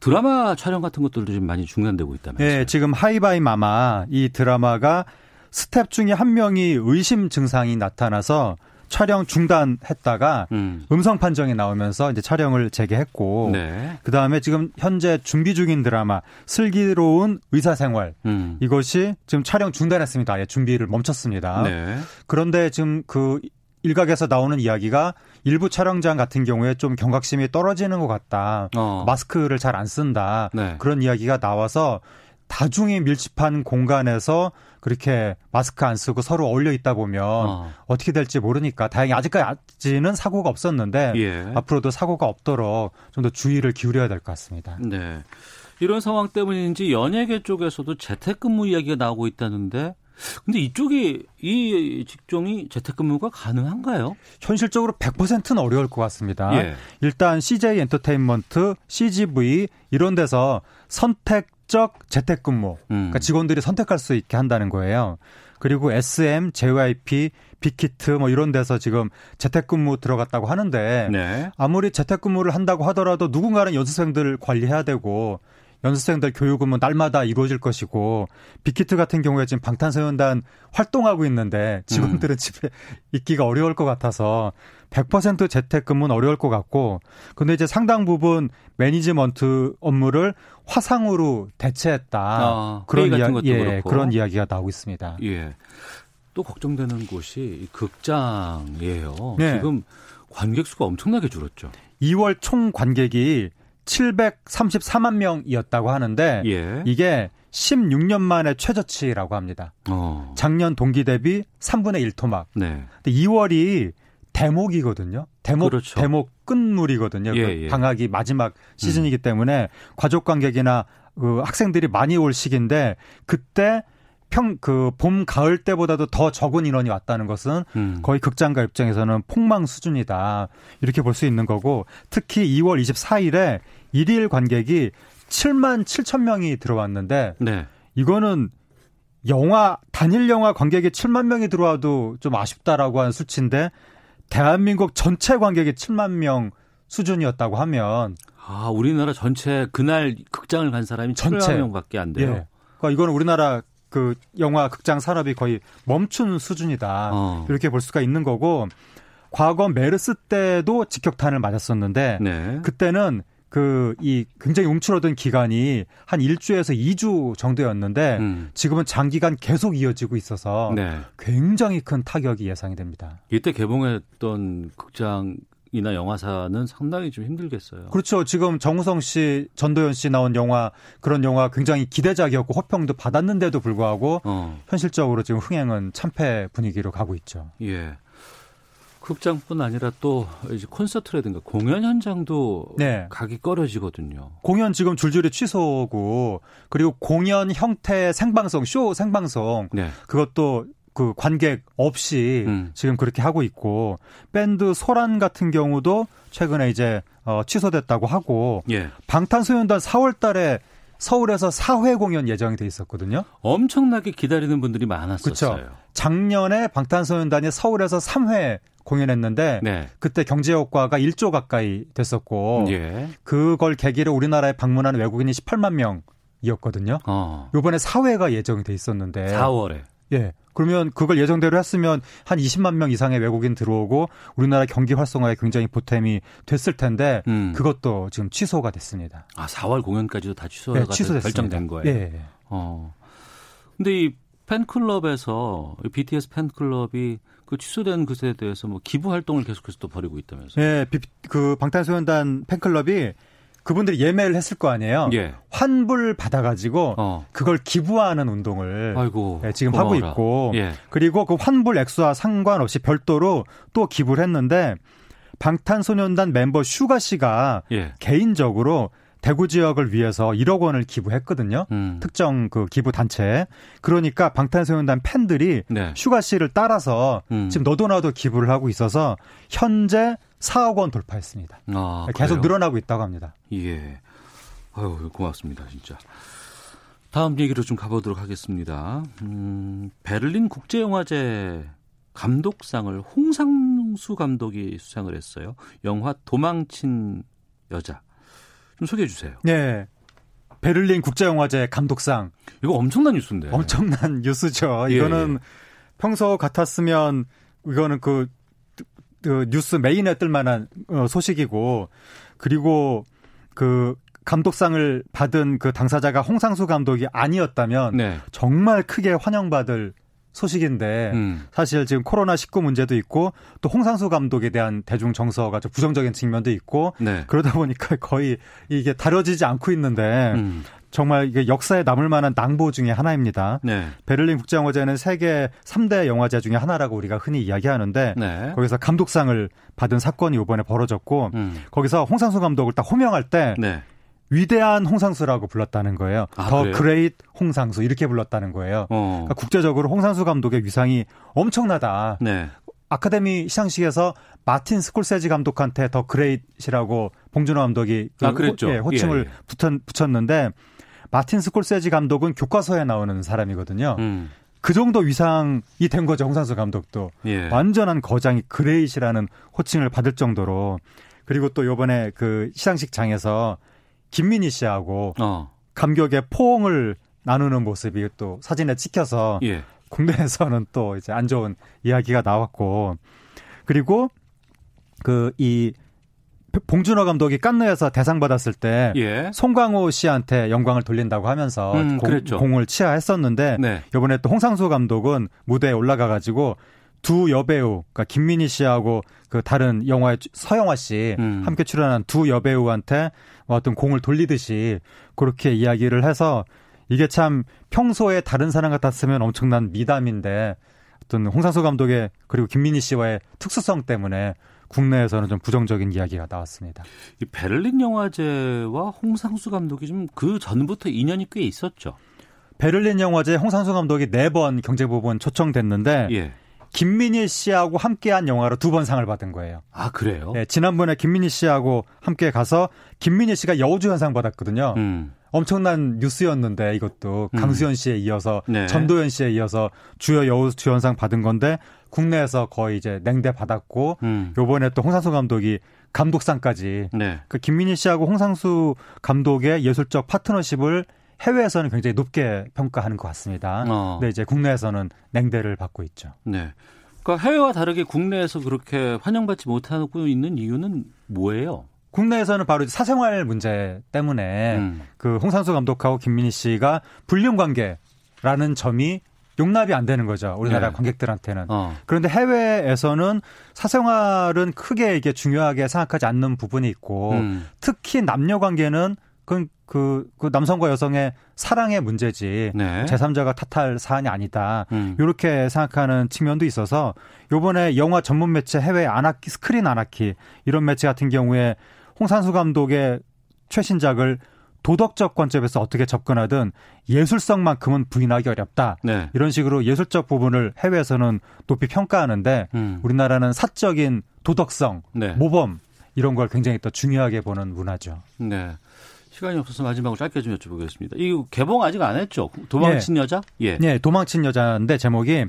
드라마 촬영 같은 것들도 좀 많이 중단되고 있다면서요. 예, 지금 하이바이 마마 이 드라마가 스태프 중에 한 명이 의심 증상이 나타나서 촬영 중단했다가 음. 음성 판정이 나오면서 이제 촬영을 재개했고 네. 그 다음에 지금 현재 준비 중인 드라마 슬기로운 의사생활 음. 이것이 지금 촬영 중단했습니다. 아예 준비를 멈췄습니다. 네. 그런데 지금 그 일각에서 나오는 이야기가 일부 촬영장 같은 경우에 좀 경각심이 떨어지는 것 같다. 어. 마스크를 잘 안 쓴다. 네. 그런 이야기가 나와서 다중이 밀집한 공간에서 그렇게 마스크 안 쓰고 서로 어울려 있다 보면 어. 어. 떻게 될지 모르니까 다행히 아직까지는 사고가 없었는데 예. 앞으로도 사고가 없도록 좀 더 주의를 기울여야 될 것 같습니다. 네. 이런 상황 때문인지 연예계 쪽에서도 재택근무 이야기가 나오고 있다는데 근데 이쪽이 이 직종이 재택근무가 가능한가요? 현실적으로 100%는 어려울 것 같습니다. 예. 일단 CJ 엔터테인먼트, CGV 이런 데서 선택 적 재택근무, 음. 그러니까 직원들이 선택할 수 있게 한다는 거예요. 그리고 SM, JYP, 빅히트 뭐 이런 데서 지금 재택근무 들어갔다고 하는데 네. 아무리 재택근무를 한다고 하더라도 누군가는 연수생들 관리해야 되고 연수생들 교육은 뭐 날마다 이루어질 것이고 빅히트 같은 경우에 지금 방탄소년단 활동하고 있는데 직원들은 집에 [laughs] 있기가 어려울 것 같아서 100% 재택근무는 어려울 것 같고 근데 이제 상당 부분 매니지먼트 업무를 화상으로 대체했다 아, 그런 이야- 것도 예, 그렇고. 그런 이야기가 나오고 있습니다. 예. 또 걱정되는 곳이 이 극장이에요. 네. 지금 관객 수가 엄청나게 줄었죠. 2월 총 관객이 734만 명이었다고 하는데 예. 이게 16년 만에 최저치라고 합니다. 어. 작년 동기 대비 3분의 1 토막. 네. 근데 2월이 대목이거든요. 대목 그렇죠. 대목 끝물이거든요. 예, 그 예. 방학이 마지막 시즌이기 때문에 가족 관객이나 그 학생들이 많이 올 시기인데 그때 평 그 봄 가을 때보다도 더 적은 인원이 왔다는 것은 음. 거의 극장가 입장에서는 폭망 수준이다. 이렇게 볼 수 있는 거고 특히 2월 24일에 일일 관객이 7만 7천 명이 들어왔는데 네. 이거는 영화 단일 영화 관객이 7만 명이 들어와도 좀 아쉽다라고 하는 수치인데 대한민국 전체 관객이 7만 명 수준이었다고 하면 아, 우리나라 전체 그날 극장을 간 사람이 전체. 7만 명밖에 안 돼요. 예. 그러니까 이거는 우리나라 그 영화 극장 산업이 거의 멈춘 수준이다. 어. 이렇게 볼 수가 있는 거고 과거 메르스 때도 직격탄을 맞았었는데 네. 그때는 그 이 굉장히 움츠러든 기간이 한 1주에서 2주 정도였는데 음. 지금은 장기간 계속 이어지고 있어서 네. 굉장히 큰 타격이 예상이 됩니다. 이때 개봉했던 극장 이나 영화사는 상당히 좀 힘들겠어요. 그렇죠. 지금 정우성 씨, 전도연 씨 나온 영화 그런 영화 굉장히 기대작이었고 호평도 받았는데도 불구하고 어. 현실적으로 지금 흥행은 참패 분위기로 가고 있죠. 예. 극장뿐 아니라 또 이제 콘서트라든가 공연 현장도 네. 가기 꺼려지거든요. 공연 지금 줄줄이 취소고 그리고 공연 형태 생방송 쇼 생방송 네. 그것도 그 관객 없이 음. 지금 그렇게 하고 있고 밴드 소란 같은 경우도 최근에 이제 어 취소됐다고 하고 예. 방탄소년단 4월 달에 서울에서 4회 공연 예정이 돼 있었거든요. 엄청나게 기다리는 분들이 많았었어요. 그렇죠. 작년에 방탄소년단이 서울에서 3회 공연했는데 네. 그때 경제 효과가 1조 가까이 됐었고 예. 그걸 계기로 우리나라에 방문한 외국인이 18만 명이었거든요. 어. 요번에 4회가 예정이 돼 있었는데 4월에. 예. 그러면 그걸 예정대로 했으면 한 20만 명 이상의 외국인 들어오고 우리나라 경기 활성화에 굉장히 보탬이 됐을 텐데 음. 그것도 지금 취소가 됐습니다. 아, 4월 공연까지도 다 취소가 예, 취소됐습니다. 결정된 거예요. 예. 어. 근데 이 팬클럽에서 이 BTS 팬클럽이 그 취소된 것에 대해서 뭐 기부 활동을 계속해서 또 벌이고 있다면서요. 예, 비- 그 방탄소년단 팬클럽이 그분들이 예매를 했을 거 아니에요. 예. 환불 받아가지고 어. 그걸 기부하는 운동을 아이고. 예, 지금 하고 고마워라. 있고 예. 그리고 그 환불 액수와 상관없이 별도로 또 기부를 했는데 방탄소년단 멤버 슈가 씨가 예. 개인적으로 대구 지역을 위해서 1억 원을 기부했거든요. 음. 특정 그 기부 단체. 그러니까 방탄소년단 팬들이 네. 슈가 씨를 따라서 음. 지금 너도 나도 기부를 하고 있어서 현재 4억 원 돌파했습니다. 아, 계속 그래요? 늘어나고 있다고 합니다. 예. 아유, 고맙습니다, 진짜. 다음 얘기로 좀 가보도록 하겠습니다. 음, 베를린 국제영화제 감독상을 홍상수 감독이 수상을 했어요. 영화 도망친 여자. 좀 소개해 주세요. 네. 베를린 국제영화제 감독상 이거 엄청난 뉴스인데. 엄청난 뉴스죠. 예, 이거는 예. 평소 같았으면 이거는 그, 그 뉴스 메인에 뜰 만한 어, 소식이고 그리고 그 감독상을 받은 그 당사자가 홍상수 감독이 아니었다면 네. 정말 크게 환영받을 소식인데 음. 사실 지금 코로나 19 문제도 있고 또 홍상수 감독에 대한 대중 정서가 좀 부정적인 측면도 있고 네. 그러다 보니까 [laughs] 거의 이게 다뤄지지 않고 있는데 음. 정말 이게 역사에 남을 만한 낭보 중에 하나입니다. 네. 베를린 국제영화제는 세계 3대 영화제 중에 하나라고 우리가 흔히 이야기하는데 네. 거기서 감독상을 받은 사건이 이번에 벌어졌고 음. 거기서 홍상수 감독을 딱 호명할 때 네. 위대한 홍상수라고 불렀다는 거예요. 아, the 그래요? great 홍상수 이렇게 불렀다는 거예요. 어. 그러니까 국제적으로 홍상수 감독의 위상이 엄청나다. 네. 아카데미 시상식에서 마틴 스콜세지 감독한테 the great라고 봉준호 감독이 그 아, 그랬죠. 호, 예, 호칭을 예, 예. 붙였, 붙였는데 마틴 스콜세지 감독은 교과서에 나오는 사람이거든요. 음. 그 정도 위상이 된 거죠 홍상수 감독도 예. 완전한 거장이 great이라는 호칭을 받을 정도로 그리고 또 요번에 그 시상식장에서 김민희 씨하고 어. 감격의 포옹을 나누는 모습이 또 사진에 찍혀서 예. 국내에서는 또 이제 안 좋은 이야기가 나왔고 그리고 그 이 봉준호 감독이 깐느에서 대상 받았을 때 예. 송강호 씨한테 영광을 돌린다고 하면서 음, 공. 공을 치하했었는데 네. 이번에 또 홍상수 감독은 무대에 올라가 가지고 두 여배우, 그러니까 김민희 씨하고 그 다른 영화의 서영화 씨 음. 함께 출연한 두 여배우한테 어떤 공을 돌리듯이 그렇게 이야기를 해서 이게 참 평소에 다른 사람 같았으면 엄청난 미담인데 어떤 홍상수 감독의 그리고 김민희 씨와의 특수성 때문에 국내에서는 좀 부정적인 이야기가 나왔습니다. 이 베를린 영화제와 홍상수 감독이 좀 그 전부터 인연이 꽤 있었죠. 베를린 영화제 홍상수 감독이 네 번 경제부분 초청됐는데 예. 김민희 씨하고 함께한 영화로 두 번 상을 받은 거예요. 아 그래요? 네, 지난번에 김민희 씨하고 함께 가서 김민희 씨가 여우주연상 받았거든요. 음. 엄청난 뉴스였는데 이것도 음. 강수현 씨에 이어서 네. 전도연 씨에 이어서 주요 여우주연상 받은 건데 국내에서 거의 이제 냉대 받았고 음. 요번에 또 홍상수 감독이 감독상까지 네. 그 김민희 씨하고 홍상수 감독의 예술적 파트너십을 해외에서는 굉장히 높게 평가하는 것 같습니다. 어. 근데 이제 국내에서는 냉대를 받고 있죠. 네. 그러니까 해외와 다르게 국내에서 그렇게 환영받지 못하고 있는 이유는 뭐예요? 국내에서는 바로 사생활 문제 때문에 음. 그 홍상수 감독하고 김민희 씨가 불륜 관계라는 점이 용납이 안 되는 거죠. 우리나라 네. 관객들한테는. 어. 그런데 해외에서는 사생활은 크게 이게 중요하게 생각하지 않는 부분이 있고 음. 특히 남녀 관계는 그, 그, 그 남성과 여성의 사랑의 문제지 네. 제3자가 탓할 사안이 아니다. 음. 이렇게 생각하는 측면도 있어서 요번에 영화 전문 매체 해외 아나키 스크린 아나키 이런 매체 같은 경우에 홍산수 감독의 최신작을 도덕적 관점에서 어떻게 접근하든 예술성만큼은 부인하기 어렵다. 네. 이런 식으로 예술적 부분을 해외에서는 높이 평가하는데 음. 우리나라는 사적인 도덕성, 네. 모범 이런 걸 굉장히 또 중요하게 보는 문화죠. 네. 시간이 없어서 마지막으로 짧게 좀 여쭤보겠습니다. 이거 개봉 아직 안 했죠? 도망친 여자? 예. 네, 도망친 여자인데 제목이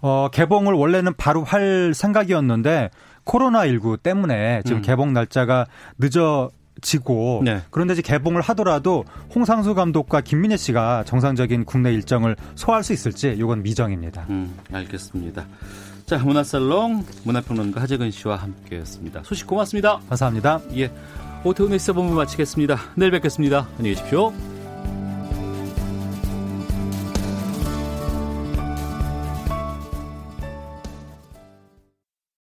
어 개봉을 원래는 바로 할 생각이었는데 코로나 19 때문에 지금 음. 개봉 날짜가 늦어 지고 네. 그런데 이제 개봉을 하더라도 홍상수 감독과 김민혜 씨가 정상적인 국내 일정을 소화할 수 있을지 이건 미정입니다. 음, 알겠습니다. 자, 문화살롱 문화평론가 하재근 씨와 함께했습니다. 소식 고맙습니다. 감사합니다. 예. 오태훈의 시사본부 마치겠습니다. 내일 뵙겠습니다. 안녕히 계십시오.